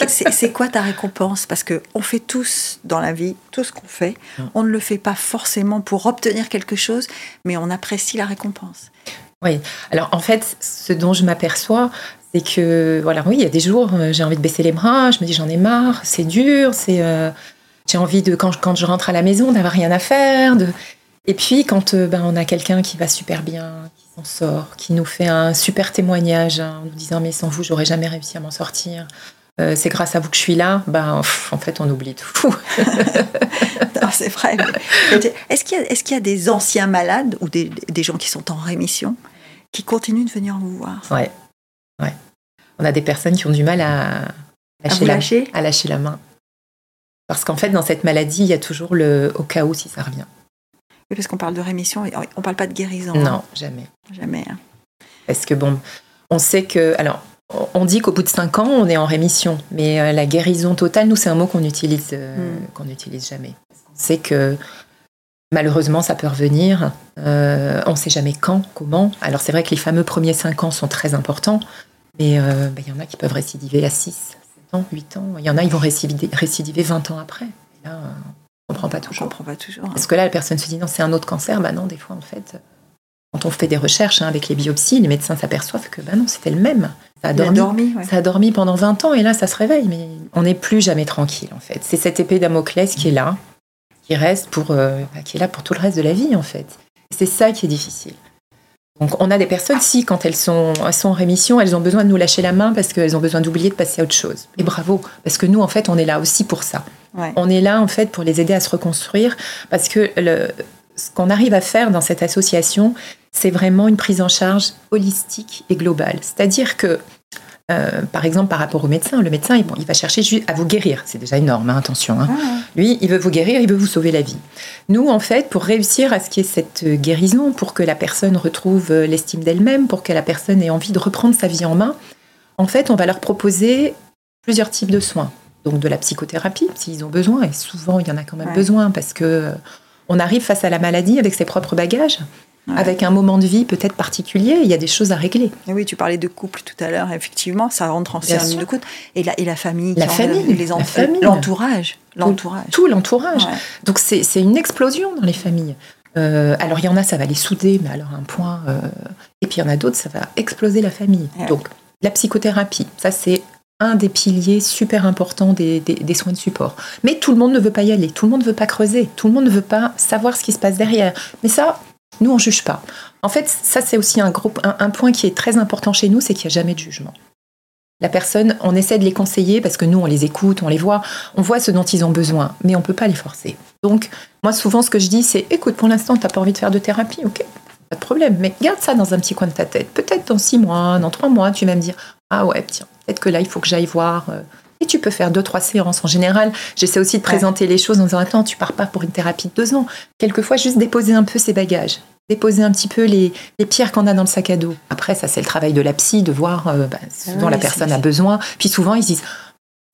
C'est quoi ta récompense? Parce que on fait tous dans la vie tout ce qu'on fait. On ne le fait pas forcément pour obtenir quelque chose, mais on apprécie la récompense. Oui. Alors en fait, ce dont je m'aperçois, c'est que, voilà, oui, il y a des jours, j'ai envie de baisser les bras, je me dis j'en ai marre, c'est dur, c'est, j'ai envie de, quand je, quand je rentre à la maison, d'avoir rien à faire. De... Et puis, quand euh, ben, on a quelqu'un qui va super bien, qui s'en sort, qui nous fait un super témoignage hein, en nous disant Mais sans vous, j'aurais jamais réussi à m'en sortir. c'est grâce à vous que je suis là. Ben, en fait, on oublie tout. c'est vrai. Est-ce qu'il y, est qu'il y, a des anciens malades ou des, des gens qui sont en rémission qui continuent de venir vous voir? Ouais, Ouais. On a des personnes qui ont du mal à lâcher, la, à lâcher la main. Parce qu'en fait, dans cette maladie, il y a toujours le au cas où si ça revient. Oui, parce qu'on parle de rémission, on ne parle pas de guérison. Non, hein. jamais. Jamais. Hein. Parce que bon, on sait que. Alors, on dit qu'au bout de 5 ans, on est en rémission. Mais euh, la guérison totale, nous, c'est un mot qu'on utilise, euh, hmm. qu'on n'utilise jamais. On sait que Malheureusement, ça peut revenir. Euh, on ne sait jamais quand, comment. Alors c'est vrai que les fameux premiers 5 ans sont très importants, mais euh, bah, il y en a qui peuvent récidiver à 6, 7 ans, 8 ans. Il y en a qui vont récidiver, récidiver 20 ans après. là, euh, on ne comprend pas toujours. On comprend pas toujours. Parce que là, la personne se dit non, c'est un autre cancer. Bah non, des fois, en fait, quand on fait des recherches hein, avec les biopsies, les médecins s'aperçoivent que bah non, c'était le même. Ça a dormi, ça a dormi pendant 20 ans et là, ça se réveille. Mais on n'est plus jamais tranquille, en fait. C'est cette épée Damoclès qui est là qui reste pour, euh, bah, qui est là pour tout le reste de la vie en fait. C'est ça qui est difficile. Donc on a des personnes, si quand elles sont, sont en rémission, elles ont besoin de nous lâcher la main parce qu'elles ont besoin d'oublier de passer à autre chose. Et bravo, parce que nous en fait on est là aussi pour ça. On est là en fait pour les aider à se reconstruire parce que le, ce qu'on arrive à faire dans cette association, c'est vraiment une prise en charge holistique et globale. C'est-à-dire que euh, par exemple, par rapport au médecin, le médecin, il, il va chercher à vous guérir. C'est déjà énorme, hein, attention. Hein. Ah. Lui, il veut vous guérir, il veut vous sauver la vie. Nous, en fait, pour réussir à ce qu'il y ait cette guérison, pour que la personne retrouve euh, l'estime d'elle-même, pour que la personne ait envie de reprendre sa vie en main, en fait, on va leur proposer plusieurs types de soins. Donc de la psychothérapie, s'ils ont besoin, et souvent il y en a quand même besoin, parce que euh, on arrive face à la maladie avec ses propres bagages avec un moment de vie peut-être particulier, il y a des choses à régler. oui, tu parlais de couple tout à l'heure, effectivement, ça rentre en service de couple. Et la, et la famille, la famille, les enfants, l'entourage, l'entourage. Tout, l'entourage. Donc c'est une explosion dans les familles. Euh, alors il y en a, ça va les souder, mais alors un point. Euh, et puis il y en a d'autres, ça va exploser la famille. Donc la psychothérapie, ça c'est un des piliers super importants des, des, soins de support. Mais tout le monde ne veut pas y aller, tout le monde ne veut pas creuser, tout le monde ne veut pas savoir ce qui se passe derrière. Mais ça, nous, on juge pas. En fait, ça, c'est aussi un, groupe, un, point qui est très important chez nous, c'est qu'il n'y a jamais de jugement. La personne, on essaie de les conseiller parce que nous, on les écoute, on les voit, on voit ce dont ils ont besoin, mais on ne peut pas les forcer. Donc, moi, souvent, ce que je dis, c'est écoute, pour l'instant, tu n'as pas envie de faire de thérapie, ok, pas de problème, mais garde ça dans un petit coin de ta tête. Peut-être dans six mois, dans trois mois, tu vas me dire ah ouais, tiens, peut-être que là, il faut que j'aille voir. Euh, et tu peux faire deux, trois séances. En général, j'essaie aussi de présenter les choses en disant Attends, tu pars pas pour une thérapie de deux ans. Quelquefois, juste déposer un peu ses bagages déposer un petit peu les, pierres qu'on a dans le sac à dos. Après, ça, c'est le travail de la psy, de voir euh, bah, ce dont la personne a besoin. Puis souvent, ils disent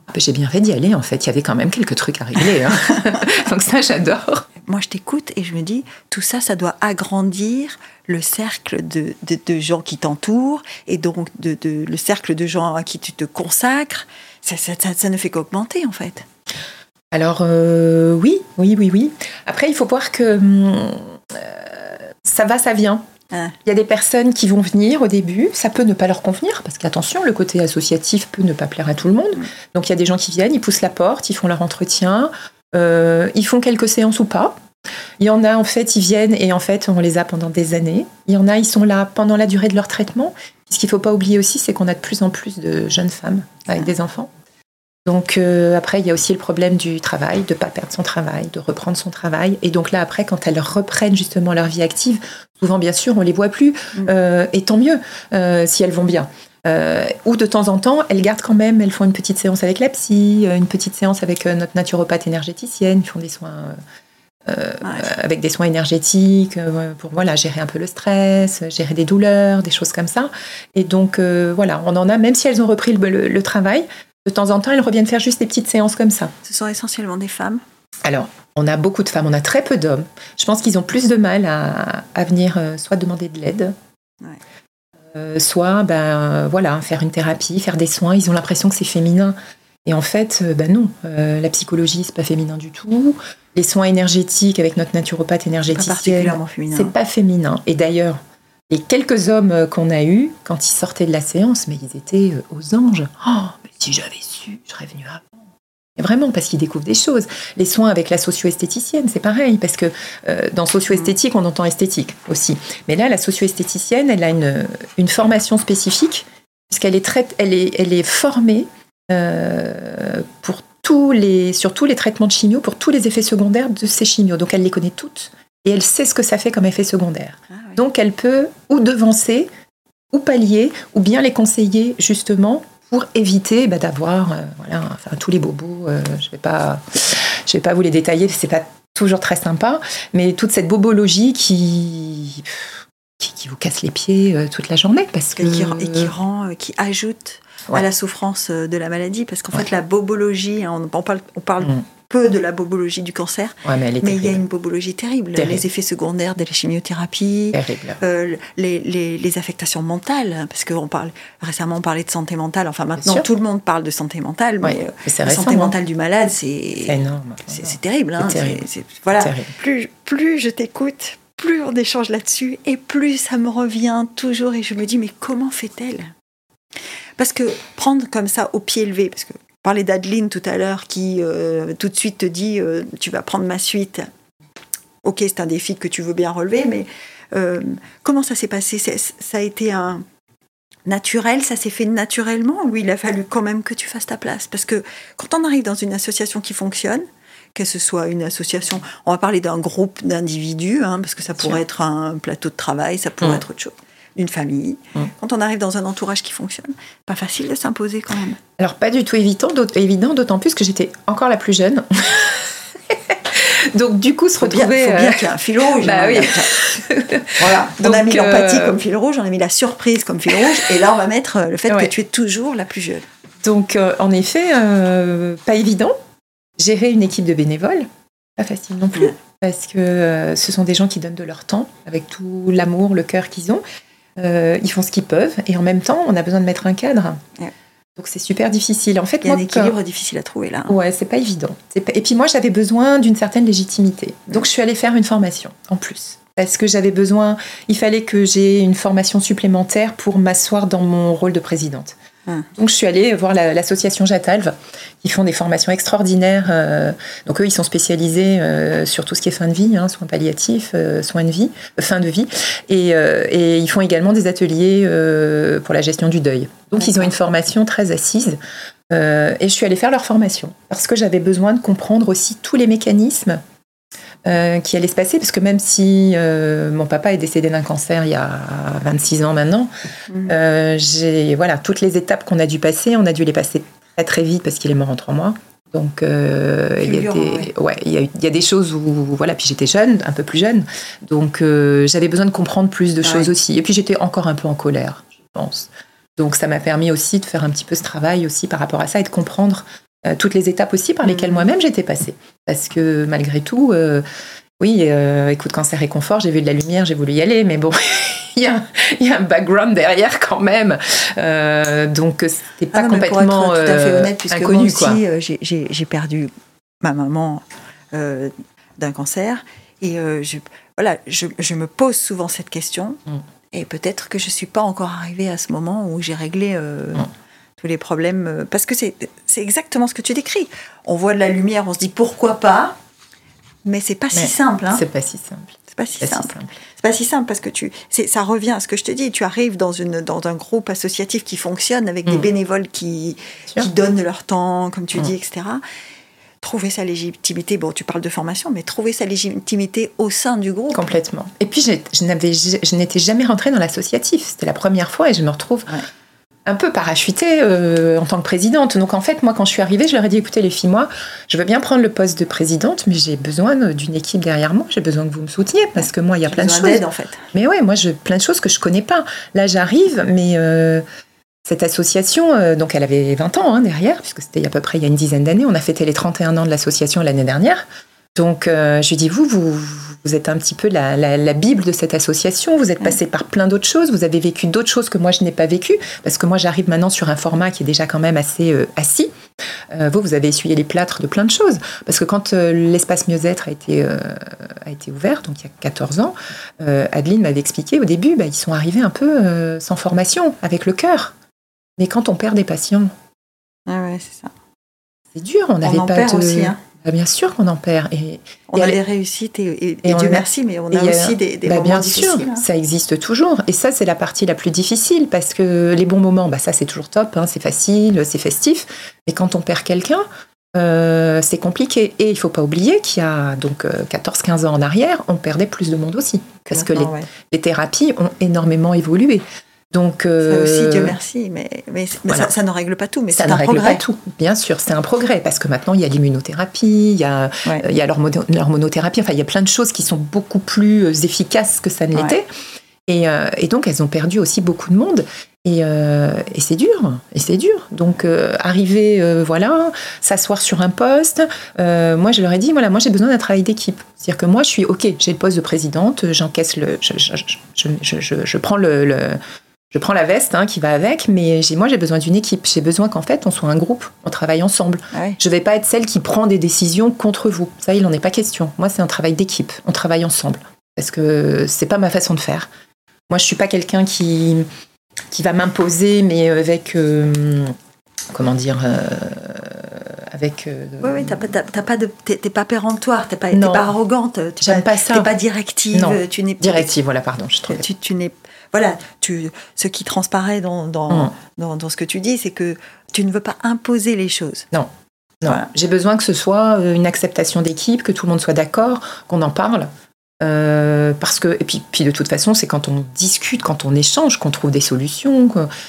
ah, bah, J'ai bien fait d'y aller, en fait. Il y avait quand même quelques trucs à régler. Hein. Donc, ça, j'adore. moi, je t'écoute et je me dis, tout ça, ça doit agrandir le cercle de, de, gens qui t'entourent et donc de, de, le cercle de gens à qui tu te consacres. Ça, ça, ça, ne fait qu'augmenter, en fait. Alors, euh, oui, oui, oui, oui. Après, il faut voir que hum, ça va, ça vient. Ah. Il y a des personnes qui vont venir au début, ça peut ne pas leur convenir, parce qu'attention, le côté associatif peut ne pas plaire à tout le monde. Mm. Donc il y a des gens qui viennent, ils poussent la porte, ils font leur entretien, euh, ils font quelques séances ou pas. Il y en a, en fait, ils viennent et en fait, on les a pendant des années. Il y en a, ils sont là pendant la durée de leur traitement. Ce qu'il ne faut pas oublier aussi, c'est qu'on a de plus en plus de jeunes femmes avec des enfants. Donc euh, après, il y a aussi le problème du travail, de ne pas perdre son travail, de reprendre son travail. Et donc là, après, quand elles reprennent justement leur vie active, souvent, bien sûr, on les voit plus. Mm. Euh, et tant mieux si elles vont bien. Euh, ou de temps en temps, elles gardent quand même, elles font une petite séance avec la psy, euh, une petite séance avec euh, notre naturopathe énergéticienne, ils font des soins avec des soins énergétiques pour voilà gérer un peu le stress, gérer des douleurs, des choses comme ça. Et donc voilà, on en a, même si elles ont repris le, travail, de temps en temps, elles reviennent faire juste des petites séances comme ça. Ce sont essentiellement des femmes alors, on a beaucoup de femmes, on a très peu d'hommes. Je pense qu'ils ont plus de mal à, à venir soit demander de l'aide, euh, soit ben, voilà, faire une thérapie, faire des soins. Ils ont l'impression que c'est féminin. Et en fait, euh, ben non, euh, la psychologie, c'est pas féminin du tout. Les soins énergétiques avec notre naturopathe énergéticienne, c'est pas féminin. Et d'ailleurs, les quelques hommes qu'on a eus, quand ils sortaient de la séance, mais ils étaient aux anges. Oh, si j'avais su, je serais venue avant. Vraiment, parce qu'ils découvrent des choses. Les soins avec la socio-esthéticienne, c'est pareil, parce que euh, dans socio-esthétique, on entend esthétique aussi. Mais là, la socio-esthéticienne, elle a une, une formation spécifique, puisqu'elle est, elle est, elle est formée euh, pour tous les, sur tous les traitements de chimio, pour tous les effets secondaires de ces chimios. Donc, elle les connaît toutes, et elle sait ce que ça fait comme effet secondaire. Ah Donc, elle peut ou devancer, ou pallier, ou bien les conseiller, justement, pour éviter bah, d'avoir euh, voilà, enfin, tous les bobos. Euh, je ne vais, pas, je vais pas vous les détailler, c'est pas toujours très sympa, mais toute cette bobologie qui, qui, vous casse les pieds euh, toute la journée. Parce que... Et qui, rend, qui ajoute à la souffrance de la maladie, parce qu'en fait, la bobologie, on, on parle, on parle mm peu de la bobologie du cancer, mais, il y a une bobologie terrible. Les effets secondaires de la chimiothérapie, euh, les, affectations mentales, hein, parce qu'on parle récemment on parlait de santé mentale. Enfin maintenant tout le monde parle de santé mentale, mais euh, la santé hein. mentale du malade c'est énorme. C'est terrible. Hein, voilà. Plus plus je t'écoute, plus on échange là-dessus, et plus ça me revient toujours, et je me dis mais comment fait-elle? Parce que prendre comme ça au pied levé, parce que parlais d'Adeline tout à l'heure qui euh, tout de suite te dit euh, tu vas prendre ma suite. Ok, c'est un défi que tu veux bien relever, mais euh, comment ça s'est passé? Ça a été un naturel, ça s'est fait naturellement? Ou il a fallu quand même que tu fasses ta place? Parce que quand on arrive dans une association qui fonctionne, que ce soit une association, on va parler d'un groupe d'individus, hein, parce que ça pourrait être un plateau de travail, ça pourrait être autre chose une famille. Mm. Quand on arrive dans un entourage qui fonctionne, pas facile de s'imposer quand même. Alors pas du tout évident, évident d'autant plus que j'étais encore la plus jeune. Donc du coup, se retrouver... Il faut bien qu'il y ait un fil rouge. bah hein, oui. voilà. on a mis l'empathie euh, comme fil rouge, on a mis la surprise comme fil rouge, et là on va mettre euh, le fait que tu es toujours la plus jeune. Donc euh, en effet, pas évident. Gérer une équipe de bénévoles, pas facile non plus. Parce que ce sont des gens qui donnent de leur temps, avec tout l'amour, le cœur qu'ils ont. Euh, ils font ce qu'ils peuvent, et en même temps, on a besoin de mettre un cadre. Donc c'est super difficile. En fait, il y a un équilibre difficile à trouver là. Ouais, c'est pas évident. Et puis moi, j'avais besoin d'une certaine légitimité. Donc je suis allée faire une formation en plus. Parce que j'avais besoin, il fallait que j'ai une formation supplémentaire pour m'asseoir dans mon rôle de présidente. Hum. Donc je suis allée voir l'association Jatalve, qui font des formations extraordinaires. Euh, donc eux, ils sont spécialisés euh, sur tout ce qui est fin de vie, hein, soins palliatifs, euh, soins de vie, fin de vie, et, et, ils font également des ateliers pour la gestion du deuil. Donc ils ont une formation très assise. et je suis allée faire leur formation parce que j'avais besoin de comprendre aussi tous les mécanismes euh, qui allait se passer, parce que même si euh, mon papa est décédé d'un cancer il y a 26 ans maintenant, mhm. euh, j'ai voilà toutes les étapes qu'on a dû passer, on a dû les passer très très vite parce qu'il est mort en trois mois. Donc il, y a des, ouais, il, y a, des choses où voilà, puis j'étais jeune, un peu plus jeune, donc j'avais besoin de comprendre plus de choses aussi. Et puis j'étais encore un peu en colère, je pense. Donc ça m'a permis aussi de faire un petit peu ce travail aussi par rapport à ça et de comprendre toutes les étapes aussi par lesquelles mm. moi-même j'étais passée. Parce que malgré tout, euh, oui, euh, écoute, cancer et confort, j'ai vu de la lumière, j'ai voulu y aller, mais bon, il, y a, y, a, un background derrière quand même. Euh, donc, c'était pas ah complètement pour être tout à fait honnête, puisque moi aussi, j'ai perdu ma maman d'un cancer. Et je, voilà, je, je, me pose souvent cette question. Mm. Et peut-être que je ne suis pas encore arrivée à ce moment où j'ai réglé mm. Tous les problèmes. Parce que c'est exactement ce que tu décris. On voit de la lumière, on se dit pourquoi pas mais c'est pas si simple. Hein. C'est pas si simple. C'est pas si simple. C'est pas si simple parce que tu, ça revient à ce que je te dis. Tu arrives dans une dans un groupe associatif qui fonctionne avec des mm. bénévoles qui qui donnent leur temps, comme tu mm. dis, etc. Trouver sa légitimité. Bon, tu parles de formation, mais trouver sa légitimité au sein du groupe. Complètement. Et puis je n'étais jamais rentrée dans l'associatif. C'était la première fois et je me retrouve un peu parachutée euh, en tant que présidente. Donc en fait, moi, quand je suis arrivée, je leur ai dit écoutez, les filles, moi, je veux bien prendre le poste de présidente, mais j'ai besoin d'une équipe derrière moi. J'ai besoin que vous me souteniez parce que moi, il y a plein de choses. en fait. Mais ouais, moi, je, plein de choses que je connais pas. Là, j'arrive, mais euh, cette association, euh, donc elle avait 20 ans hein, derrière, puisque c'était à peu près il y a une dizaine d'années. On a fêté les 31 ans de l'association l'année dernière. Donc, je lui dis vous, vous vous êtes un petit peu la, Bible de cette association. Vous êtes passé par plein d'autres choses. Vous avez vécu d'autres choses que moi, je n'ai pas vécu. Parce que moi, j'arrive maintenant sur un format qui est déjà quand même assez euh, assis. Euh, vous, vous avez essuyé les plâtres de plein de choses. Parce que quand euh, l'espace mieux-être a, été a été ouvert, donc il y a 14 ans, Adeline m'avait expliqué au début, bah, ils sont arrivés un peu sans formation, avec le cœur. Mais quand on perd des patients. Ah ouais, c'est ça. C'est dur, on n'avait pas de... aussi, hein. Bah, bien sûr qu'on en perd. Et, on a des réussites et, Dieu merci, mais on a aussi des, des bah, moments bien difficiles. Sûr, hein. ça existe toujours. Et ça, c'est la partie la plus difficile parce que les bons moments, bah, ça c'est toujours top, hein, c'est facile, c'est festif. Mais quand on perd quelqu'un, euh, c'est compliqué. Et il faut pas oublier qu'il y a donc 14-15 euh, ans en arrière, on perdait plus de monde aussi. Parce que les, thérapies ont énormément évolué. Donc, euh, ça aussi, Dieu merci, mais, mais, ça, ne règle pas tout, mais ça ne règle pas tout. Bien sûr, c'est un progrès parce que maintenant il y a l'immunothérapie, il y a, il y a l'hormonothérapie, enfin il y a plein de choses qui sont beaucoup plus euh, efficaces que ça ne l'était. Et, euh, et, donc elles ont perdu aussi beaucoup de monde. Et, et c'est dur, et c'est dur. Donc arriver, voilà, s'asseoir sur un poste. moi, je leur ai dit, voilà, moi j'ai besoin d'un travail d'équipe. C'est-à-dire que moi, je suis ok, j'ai le poste de présidente, j'encaisse le, je, je, je, je, prends le je prends la veste hein, qui va avec, mais moi j'ai besoin d'une équipe. J'ai besoin qu'en fait on soit un groupe, on travaille ensemble. Ah je ne vais pas être celle qui prend des décisions contre vous. Ça, il n'en est pas question. Moi, c'est un travail d'équipe. On travaille ensemble parce que c'est pas ma façon de faire. Moi, je suis pas quelqu'un qui qui va m'imposer, mais avec euh, comment dire. Euh, avec. Euh, oui, oui, t'as pas, pas de, t'es, pas péremptoire, t'es pas, pas arrogante, J'aime pas, ça. T'es pas directive, tu n'es directive, voilà, pardon, je trouve. Tu, tu n'es voilà, tu, ce qui transparaît dans, dans, mm. dans, dans ce que tu dis, c'est que tu ne veux pas imposer les choses. Non. Non, j'ai besoin que ce soit euh, une acceptation d'équipe, que tout le monde soit d'accord, qu'on en parle. Euh, parce que et puis, puis de toute façon, c'est quand on discute, quand on échange, qu'on trouve des solutions.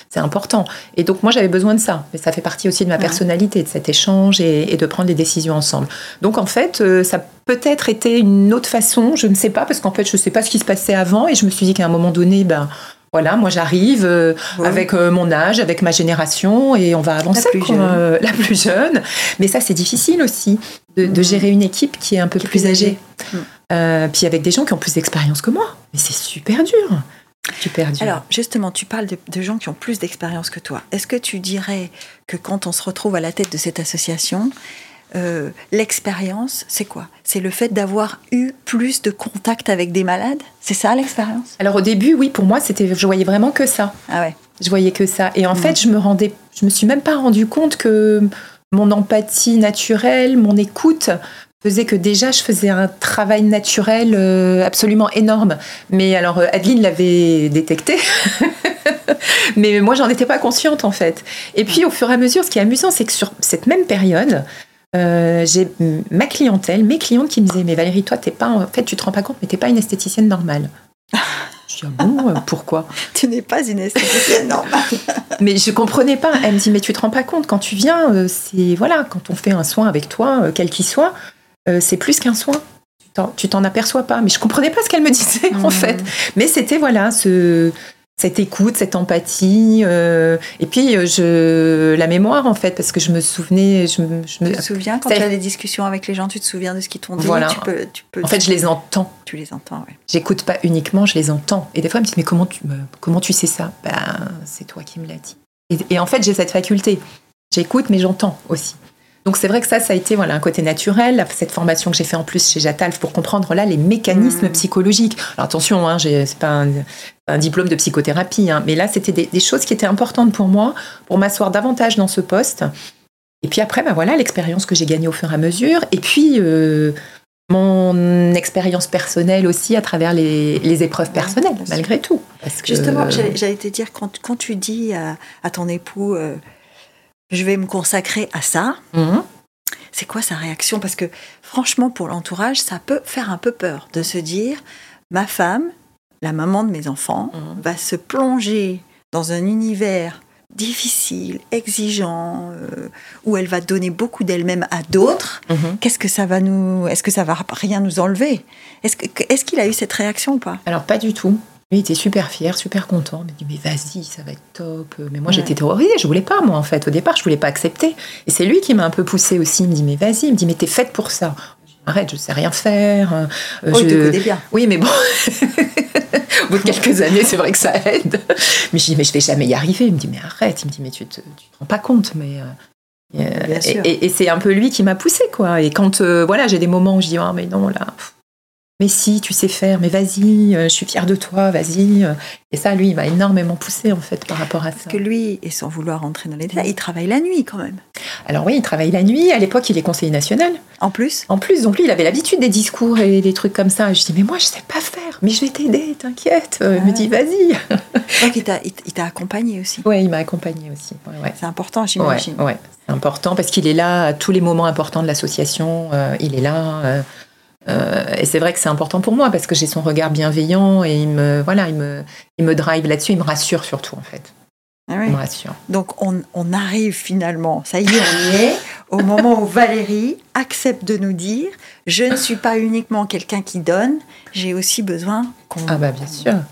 C'est important. Et donc moi, j'avais besoin de ça. Mais ça fait partie aussi de ma personnalité, de cet échange et, de prendre des décisions ensemble. Donc en fait, euh, ça peut-être été une autre façon. Je ne sais pas parce qu'en fait, je ne sais pas ce qui se passait avant. Et je me suis dit qu'à un moment donné, ben voilà, moi j'arrive euh, avec mon âge, avec ma génération, et on va avancer. La plus, jeune. la plus jeune. Mais ça, c'est difficile aussi de, gérer une équipe qui est un peu plus, âgée. Mm. Euh, puis avec des gens qui ont plus d'expérience que moi. Mais c'est super dur. Super dur. Alors, justement, tu parles de, gens qui ont plus d'expérience que toi. Est-ce que tu dirais que quand on se retrouve à la tête de cette association, euh, l'expérience, c'est quoi? C'est le fait d'avoir eu plus de contact avec des malades? C'est ça l'expérience? Alors au début, oui, pour moi, c'était, je voyais vraiment que ça. Ah ouais. Je voyais que ça. Et en mmh. fait, je me rendais, je me suis même pas rendu compte que mon empathie naturelle, mon écoute faisait que déjà je faisais un travail naturel euh, absolument énorme. Mais alors euh, Adeline l'avait détecté, mais moi j'en étais pas consciente en fait. Et puis au fur et à mesure, ce qui est amusant, c'est que sur cette même période, euh, j'ai ma clientèle, mes clientes qui me disaient mais Valérie, toi t'es pas, en fait tu te rends pas compte, mais t'es pas une esthéticienne normale. Je dis ah bon, pourquoi? Tu n'es pas une esthéticienne normale. mais je comprenais pas. Elle me dit mais tu te rends pas compte quand tu viens, c'est voilà, quand on fait un soin avec toi, quel qu'il soit, euh, c'est plus qu'un soin. Tu t'en aperçois pas. Mais je comprenais pas ce qu'elle me disait, en mmh. fait. Mais c'était, voilà, ce, cette écoute, cette empathie, euh, et puis euh, je la mémoire en fait, parce que je me souvenais, je, me, je me Tu te souviens quand tu as des discussions avec les gens, tu te souviens de ce qu'ils t'ont dit? Voilà. Tu peux, tu peux, en fait, je les entends. Tu les entends, oui. J'écoute pas uniquement, je les entends. Et des fois, ils me disent mais comment tu me, comment tu sais ça? Ben c'est toi qui me l'as dit. Et, et en fait, j'ai cette faculté. J'écoute, mais j'entends aussi. Donc c'est vrai que ça, ça a été voilà, un côté naturel, cette formation que j'ai fait en plus chez Jatalf pour comprendre là les mécanismes Mmh. psychologiques. Alors attention, hein, j'ai- c'est pas un, un diplôme de psychothérapie, hein, mais là c'était des, des choses qui étaient importantes pour moi, pour m'asseoir davantage dans ce poste. Et puis après, bah voilà, l'expérience que j'ai gagnée au fur et à mesure, et puis euh, mon expérience personnelle aussi à travers les, les épreuves Ouais, personnelles, malgré tout. Parce Justement, j'allais j'allais te dire, quand, quand tu dis à, à ton époux, euh, je vais me consacrer à ça, Mhm. c'est quoi sa réaction? Parce que franchement, pour l'entourage, ça peut faire un peu peur de se dire, ma femme, la maman de mes enfants, Mhm. va se plonger dans un univers difficile, exigeant, euh, où elle va donner beaucoup d'elle-même à d'autres. Mhm. Qu'est-ce que ça va nous Est-ce que ça va rien nous enlever? Est-ce que- est-ce qu'il a eu cette réaction ou pas? Alors pas du tout. Lui il était super fier, super content. Il me dit mais vas-y, ça va être top. Mais moi Ouais. j'étais terrorisée, je voulais pas moi en fait. Au départ, je voulais pas accepter. Et c'est lui qui m'a un peu poussée aussi. Il me dit mais vas-y, il me dit mais t'es faite pour ça. Arrête, je sais rien faire. Euh, Oh, te je- connaît bien. Oui, mais bon, au bout de quelques années, c'est vrai que ça aide. Mais je dis, mais je vais jamais y arriver. Il me dit, mais arrête. Il me dit, mais tu te, tu te rends pas compte. Mais euh, et, et- et c'est un peu lui qui m'a poussé, quoi. Et quand, euh, voilà, j'ai des moments où je dis, oh, mais non, là, pff, mais si, tu sais faire, mais vas-y, euh, je suis fière de toi, vas-y. Et ça, lui, il m'a énormément poussé, en fait, par rapport à ça. Parce que lui, et sans vouloir rentrer dans les détails, il travaille la nuit quand même. Alors oui, il travaille la nuit. À l'époque, il est conseiller national. En plus, En plus, donc lui, il avait l'habitude des discours et des trucs comme ça. Je dis, mais moi, je sais pas faire. Mais je vais t'aider, t'inquiète. Euh, Il me Ah. dit, vas-y. donc il t'a accompagné aussi. Ouais, il m'a accompagné aussi. Ouais, ouais. C'est important, j'imagine. ouais. c'est important parce qu'il est là à tous les moments importants de l'association. euh, il est là. euh, euh, et c'est vrai que c'est important pour moi parce que j'ai son regard bienveillant et il me, voilà, il me, il me drive là-dessus. Il me rassure surtout, en fait. Ah oui. Il me rassure. Donc on, on arrive finalement, ça y est, on y est, au moment où Valérie accepte de nous dire je ne suis pas uniquement quelqu'un qui donne, j'ai aussi besoin qu'on Ah bah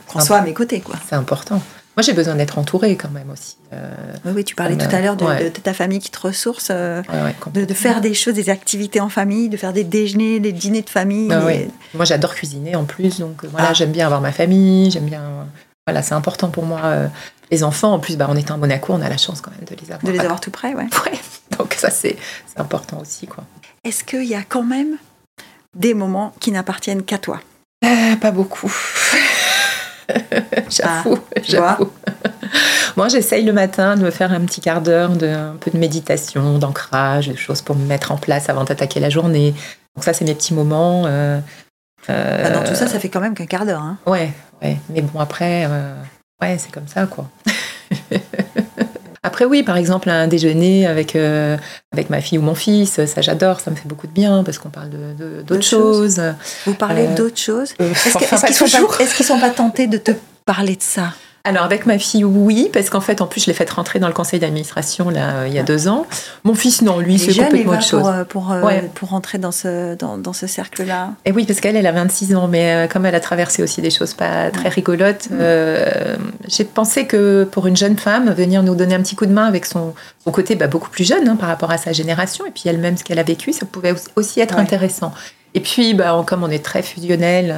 qu'on soit à mes côtés. Quoi. C'est important. Moi, j'ai besoin d'être entourée quand même aussi. Euh, Oui, oui, tu parlais Comme, tout à l'heure de, ouais. de ta famille qui te ressource, euh, ouais, ouais, de, faire des choses, des activités en famille, de faire des déjeuners, des dîners de famille. Ah et-. Moi, j'adore cuisiner en plus, donc euh, voilà, Ah. j'aime bien avoir ma famille, j'aime bien. Voilà, c'est important pour moi. euh, les enfants, en plus, bah, on est à Monaco, on a la chance quand même de les avoir. De les avoir tout près, ouais. Donc ça, c'est c'est important aussi, quoi. Est-ce qu'il y a quand même des moments qui n'appartiennent qu'à toi? Euh, pas beaucoup. j'avoue, Ah, j'avoue. Moi, j'essaye le matin de me faire un petit quart d'heure de un peu de méditation, d'ancrage, de choses pour me mettre en place avant d'attaquer la journée. Donc ça, c'est mes petits moments. euh, euh, Bah, Dans tout ça, ça fait quand même qu'un quart d'heure. hein. Ouais, ouais. Mais bon, après, euh, ouais, c'est comme ça, quoi. après, oui, par exemple, un déjeuner avec, euh, avec ma fille ou mon fils, ça j'adore, ça me fait beaucoup de bien parce qu'on parle de- d'autres choses. choses. Vous parlez Euh, d'autres choses Euh, Est-ce qu'ils qu'ils sont pas tentés de te parler de ça? Alors avec ma fille, oui, parce qu'en fait, en plus, je l'ai fait rentrer dans le conseil d'administration là il y a deux ans. Mon fils, non, lui, c'est complètement autre chose. pour, euh, pour, euh, Ouais. pour rentrer dans ce, dans, dans ce cercle-là. Et oui, parce qu'elle, elle a 26 ans, mais euh, comme elle a traversé aussi des choses pas très rigolotes, euh, j'ai pensé que pour une jeune femme, venir nous donner un petit coup de main avec son, son côté bah, beaucoup plus jeune hein, par rapport à sa génération, et puis elle-même ce qu'elle a vécu, ça pouvait aussi être Ouais. intéressant. Et puis, bah, comme on est très fusionnel,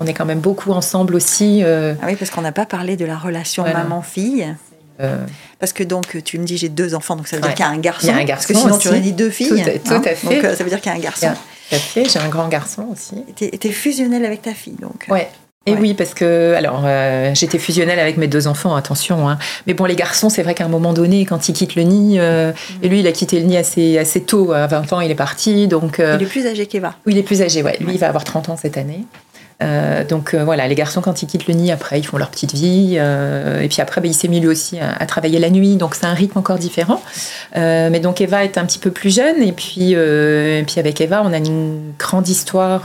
on est quand même beaucoup ensemble aussi. euh, Ah oui, parce qu'on n'a pas parlé de la relation Voilà. maman-fille. euh, Parce que donc, tu me dis j'ai deux enfants, donc ça veut Ouais. dire qu'il y a un garçon. Il y a un Parce que garçon sinon, tu aurais dit deux filles. Tout à- tout à fait. Donc, euh, ça veut dire qu'il y a un garçon. Tout à fait, j'ai un grand garçon aussi. Et t'es- fusionnelle avec ta fille, donc. Ouais. Et Ouais. oui, parce que, alors, euh, j'étais fusionnelle avec mes deux enfants, attention. hein. Mais bon, les garçons, c'est vrai qu'à un moment donné, quand ils quittent le nid, euh, et lui, il a quitté le nid assez, assez tôt, à 20 ans, il est parti. Donc, euh, Il est plus âgé qu'Eva. oui, il est plus âgé, ouais. Lui, Ouais. il va avoir 30 ans cette année. Euh, donc euh, voilà, les garçons quand ils quittent le nid, après ils font leur petite vie, euh, et puis après ben, il s'est mis lui aussi à, à travailler la nuit, donc c'est un rythme encore différent. Mais donc Eva est un petit peu plus jeune, et puis, et puis avec Eva on a une grande histoire,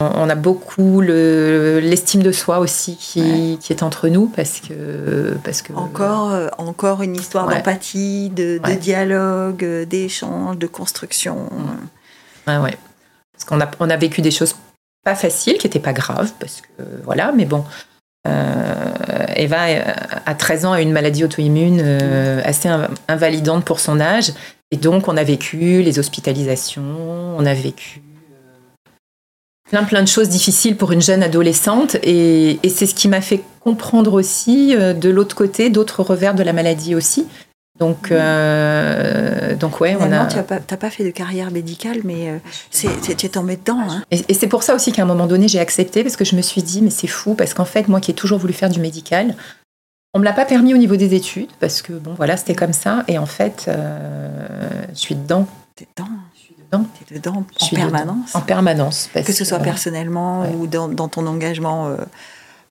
on a beaucoup le- l'estime de soi aussi qui, qui est entre nous, parce que... Parce que Encore, encore une histoire Ouais. d'empathie, de, dialogue, d'échange, de construction. Ouais, ouais. Parce qu'on a, on a vécu des choses pas faciles, qui n'étaient pas graves, parce que voilà, mais bon. Euh, Eva, à 13 ans, a une maladie auto-immune assez invalidante pour son âge. Et donc, on a vécu les hospitalisations, on a vécu plein plein de choses difficiles pour une jeune adolescente et, c'est ce qui m'a fait comprendre aussi euh, de l'autre côté d'autres revers de la maladie aussi. Donc, euh, donc ouais, on a. Tu n'as pas, pas, fait de carrière médicale, mais euh, tu es tombé dedans. Hein. Et, c'est pour ça aussi qu'à un moment donné, j'ai accepté parce que je me suis dit, mais c'est fou, parce qu'en fait, moi qui ai toujours voulu faire du médical, on me l'a pas permis au niveau des études parce que bon, voilà, c'était comme ça. Et en fait, je suis dedans. T'es dedans dedans Tu es dedans en permanence En permanence. que ce soit personnellement ou dans, ton engagement euh,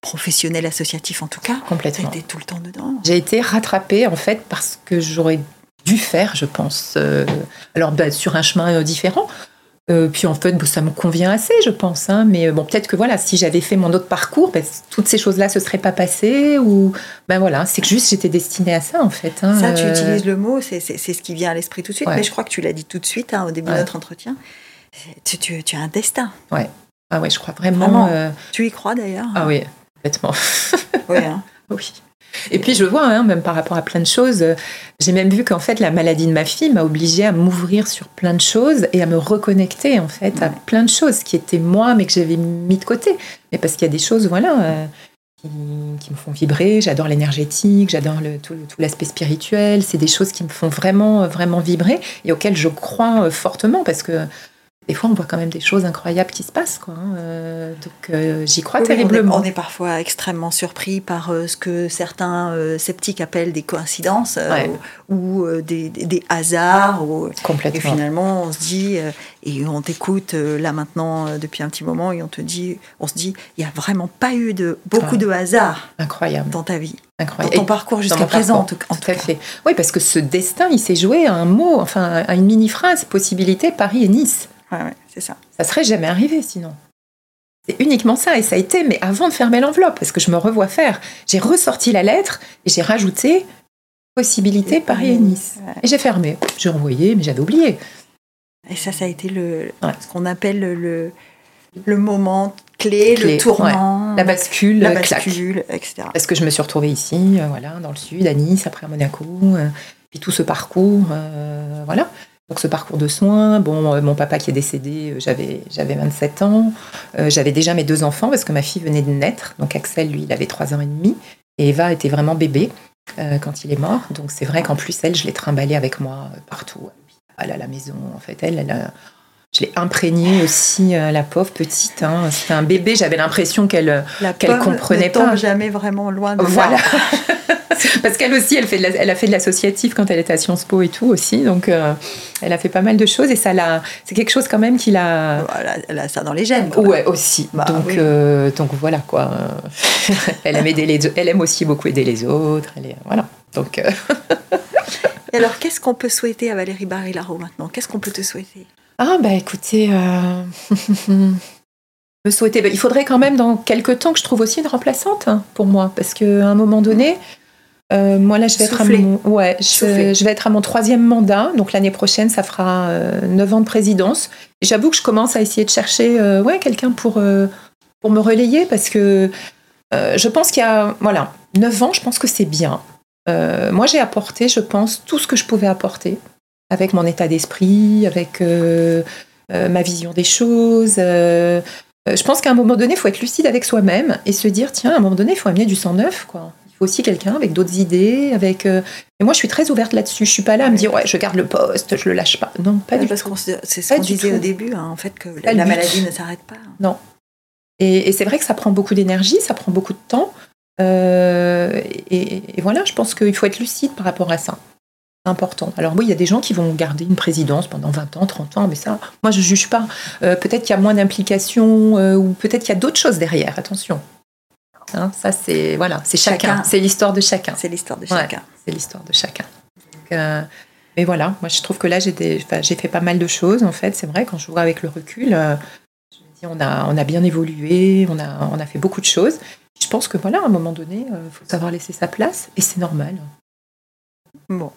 professionnel, associatif en tout cas. Complètement. Tu étais tout le temps dedans. J'ai été rattrapée en fait parce que j'aurais dû faire, je pense. Euh, alors bah, sur un chemin euh, différent, euh, puis en fait, ça me convient assez, je pense. Hein. mais bon, peut-être que voilà, si j'avais fait mon autre parcours, ben, toutes ces choses-là se seraient pas passées. Ou ben voilà, c'est que juste j'étais destinée à ça en fait. Hein. Ça, tu utilises le mot, c'est ce qui vient à l'esprit tout de suite. Mais je crois que tu l'as dit tout de suite hein, au début de notre entretien. Tu, tu, tu, as un destin. Ouais. Ah ouais, je crois vraiment. Tu y crois d'ailleurs. Ah oui, complètement. oui. oui. Et puis je vois, hein, même par rapport à plein de choses, euh, j'ai même vu qu'en fait la maladie de ma fille m'a obligée à m'ouvrir sur plein de choses et à me reconnecter en fait à plein de choses qui étaient moi mais que j'avais mis de côté. Mais parce qu'il y a des choses, voilà, euh, qui, me font vibrer. J'adore l'énergétique, j'adore tout, l'aspect spirituel. C'est des choses qui me font vraiment, vraiment vibrer et auxquelles je crois euh, fortement parce que des fois, on voit quand même des choses incroyables qui se passent. Quoi, hein. euh, donc, euh, j'y crois terriblement. On est, parfois extrêmement surpris par euh, ce que certains sceptiques appellent des coïncidences ou, des, hasards. Complètement. Et finalement, on se dit, et on t'écoute là maintenant depuis un petit moment, et on te dit, on se dit, il n'y a vraiment pas eu de, beaucoup de hasard Incroyable. dans ta vie. Incroyable. Dans ton parcours jusqu'à présent, en tout, cas. Fait. Oui, parce que ce destin, il s'est joué à un mot, enfin, à une mini-phrase, possibilité Paris et Nice. Ouais, c'est ça. Ça serait jamais arrivé sinon. C'est uniquement ça, et ça a été, mais avant de fermer l'enveloppe, parce que je me revois faire, j'ai ressorti la lettre et j'ai rajouté possibilité Paris et Nice. Et j'ai fermé. J'ai renvoyé, mais j'avais oublié. Et ça, ça a été le, ce qu'on appelle le, le moment clé, le tournant, la bascule, la bascule, etc. Parce que je me suis retrouvée ici, euh, voilà, dans le sud, à Nice, après à Monaco, euh, puis tout ce parcours, euh, voilà. Donc ce parcours de soins, bon, euh, mon papa qui est décédé, euh, j'avais, j'avais 27 ans, euh, j'avais déjà mes deux enfants parce que ma fille venait de naître, donc Axel, lui, il avait 3 ans et demi, et Eva était vraiment bébé quand il est mort, donc c'est vrai qu'en plus, elle, je l'ai trimballée avec moi partout, à la maison, en fait, elle, elle je l'ai imprégnée aussi, la pauvre petite. Hein. C'était un bébé, j'avais l'impression qu'elle qu'elle comprenait ne pas. jamais vraiment loin de voilà. Parce qu'elle aussi, elle, fait elle a fait de l'associatif quand elle était à Sciences Po et tout aussi. Donc, euh, elle a fait pas mal de choses et ça l'a. C'est quelque chose quand même qui l'a. Elle a ça dans les gènes. Ouais, aussi. Bah donc, euh, donc voilà quoi. elle aime aider les, elle aime aussi beaucoup aider les autres. Elle est, voilà. Donc. Euh, et alors, qu'est-ce qu'on peut souhaiter à Valérie Barilaro maintenant? Qu'est-ce qu'on peut te souhaiter? Ah bah écoutez. me souhaiter. Bah, il faudrait quand même dans quelques temps que je trouve aussi une remplaçante hein, pour moi, parce qu'à un moment donné, euh, moi, là, je vais, être à mon, ouais, je, vais être à mon troisième mandat. Donc, l'année prochaine, ça fera euh, neuf ans de présidence. J'avoue que je commence à essayer de chercher euh, ouais, quelqu'un pour, pour me relayer parce que je pense qu'il y a. Voilà, neuf ans, je pense que c'est bien. moi, j'ai apporté, je pense, tout ce que je pouvais apporter avec mon état d'esprit, avec ma vision des choses. je pense qu'à un moment donné, il faut être lucide avec soi-même et se dire tiens, à un moment donné, il faut amener du sang neuf. Quoi aussi quelqu'un avec d'autres idées, avec. Euh, Et moi, je suis très ouverte là-dessus. Je suis pas là à me dire ouais, je garde le poste, je le lâche pas. Non, pas du parce tout. C'est ce qu'on disait au début, hein, en fait, que la, maladie ne s'arrête pas. Non. Et, c'est vrai que ça prend beaucoup d'énergie, ça prend beaucoup de temps. Euh, et, voilà, je pense qu'il faut être lucide par rapport à ça. C'est important. Alors oui, il y a des gens qui vont garder une présidence pendant 20 ans, 30 ans, mais ça, moi, je juge pas. Euh, peut-être qu'il y a moins d'implication ou peut-être qu'il y a d'autres choses derrière. Attention. Hein, ça, c'est voilà, c'est chacun. C'est l'histoire de chacun. C'est l'histoire de chacun. c'est l'histoire de chacun. Euh, mais voilà, moi, je trouve que là, j'ai fait pas mal de choses. En fait, c'est vrai, quand je vois avec le recul, euh, je me dis, on a, on a bien évolué, on a, on a fait beaucoup de choses. Je pense que voilà, à un moment donné, il euh, faut savoir laisser sa place et c'est normal. Bon.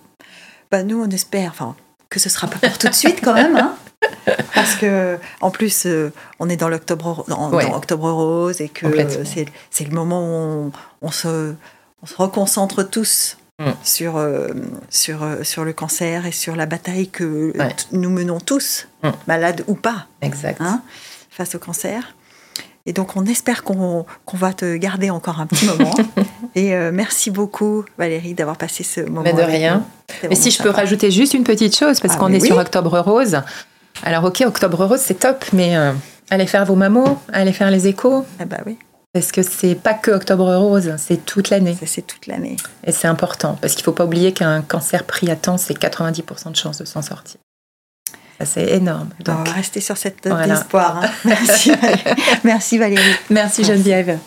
Bah, nous, on espère enfin, que ce sera pas pour tout de suite quand même. Hein Parce que, en plus, euh, on est dans l'octobre dans, octobre rose et que c'est le moment où on, se, on se reconcentre tous Mm. sur, euh, sur, euh, sur le cancer et sur la bataille que Ouais. nous menons tous, Mm. malades ou pas, Exact. hein, face au cancer. Et donc, on espère qu'on qu'on va te garder encore un petit moment. et euh, merci beaucoup, Valérie, d'avoir passé ce moment. Mais de rien. Mais si je peux rajouter juste une petite chose, parce Ah, qu'on est oui. sur Octobre Rose. Alors, ok, Octobre Rose, c'est top, mais euh, allez faire vos mamos, allez faire les échos, Ah bah oui, parce que c'est pas que Octobre Rose, c'est toute l'année. c'est toute l'année. Et c'est important, parce qu'il faut pas oublier qu'un cancer pris à temps, c'est 90% de chances de s'en sortir. Ça, c'est énorme. On Donc, va rester sur cette note Voilà. d'espoir. hein. Merci, Valérie. Merci, Valérie. merci Geneviève.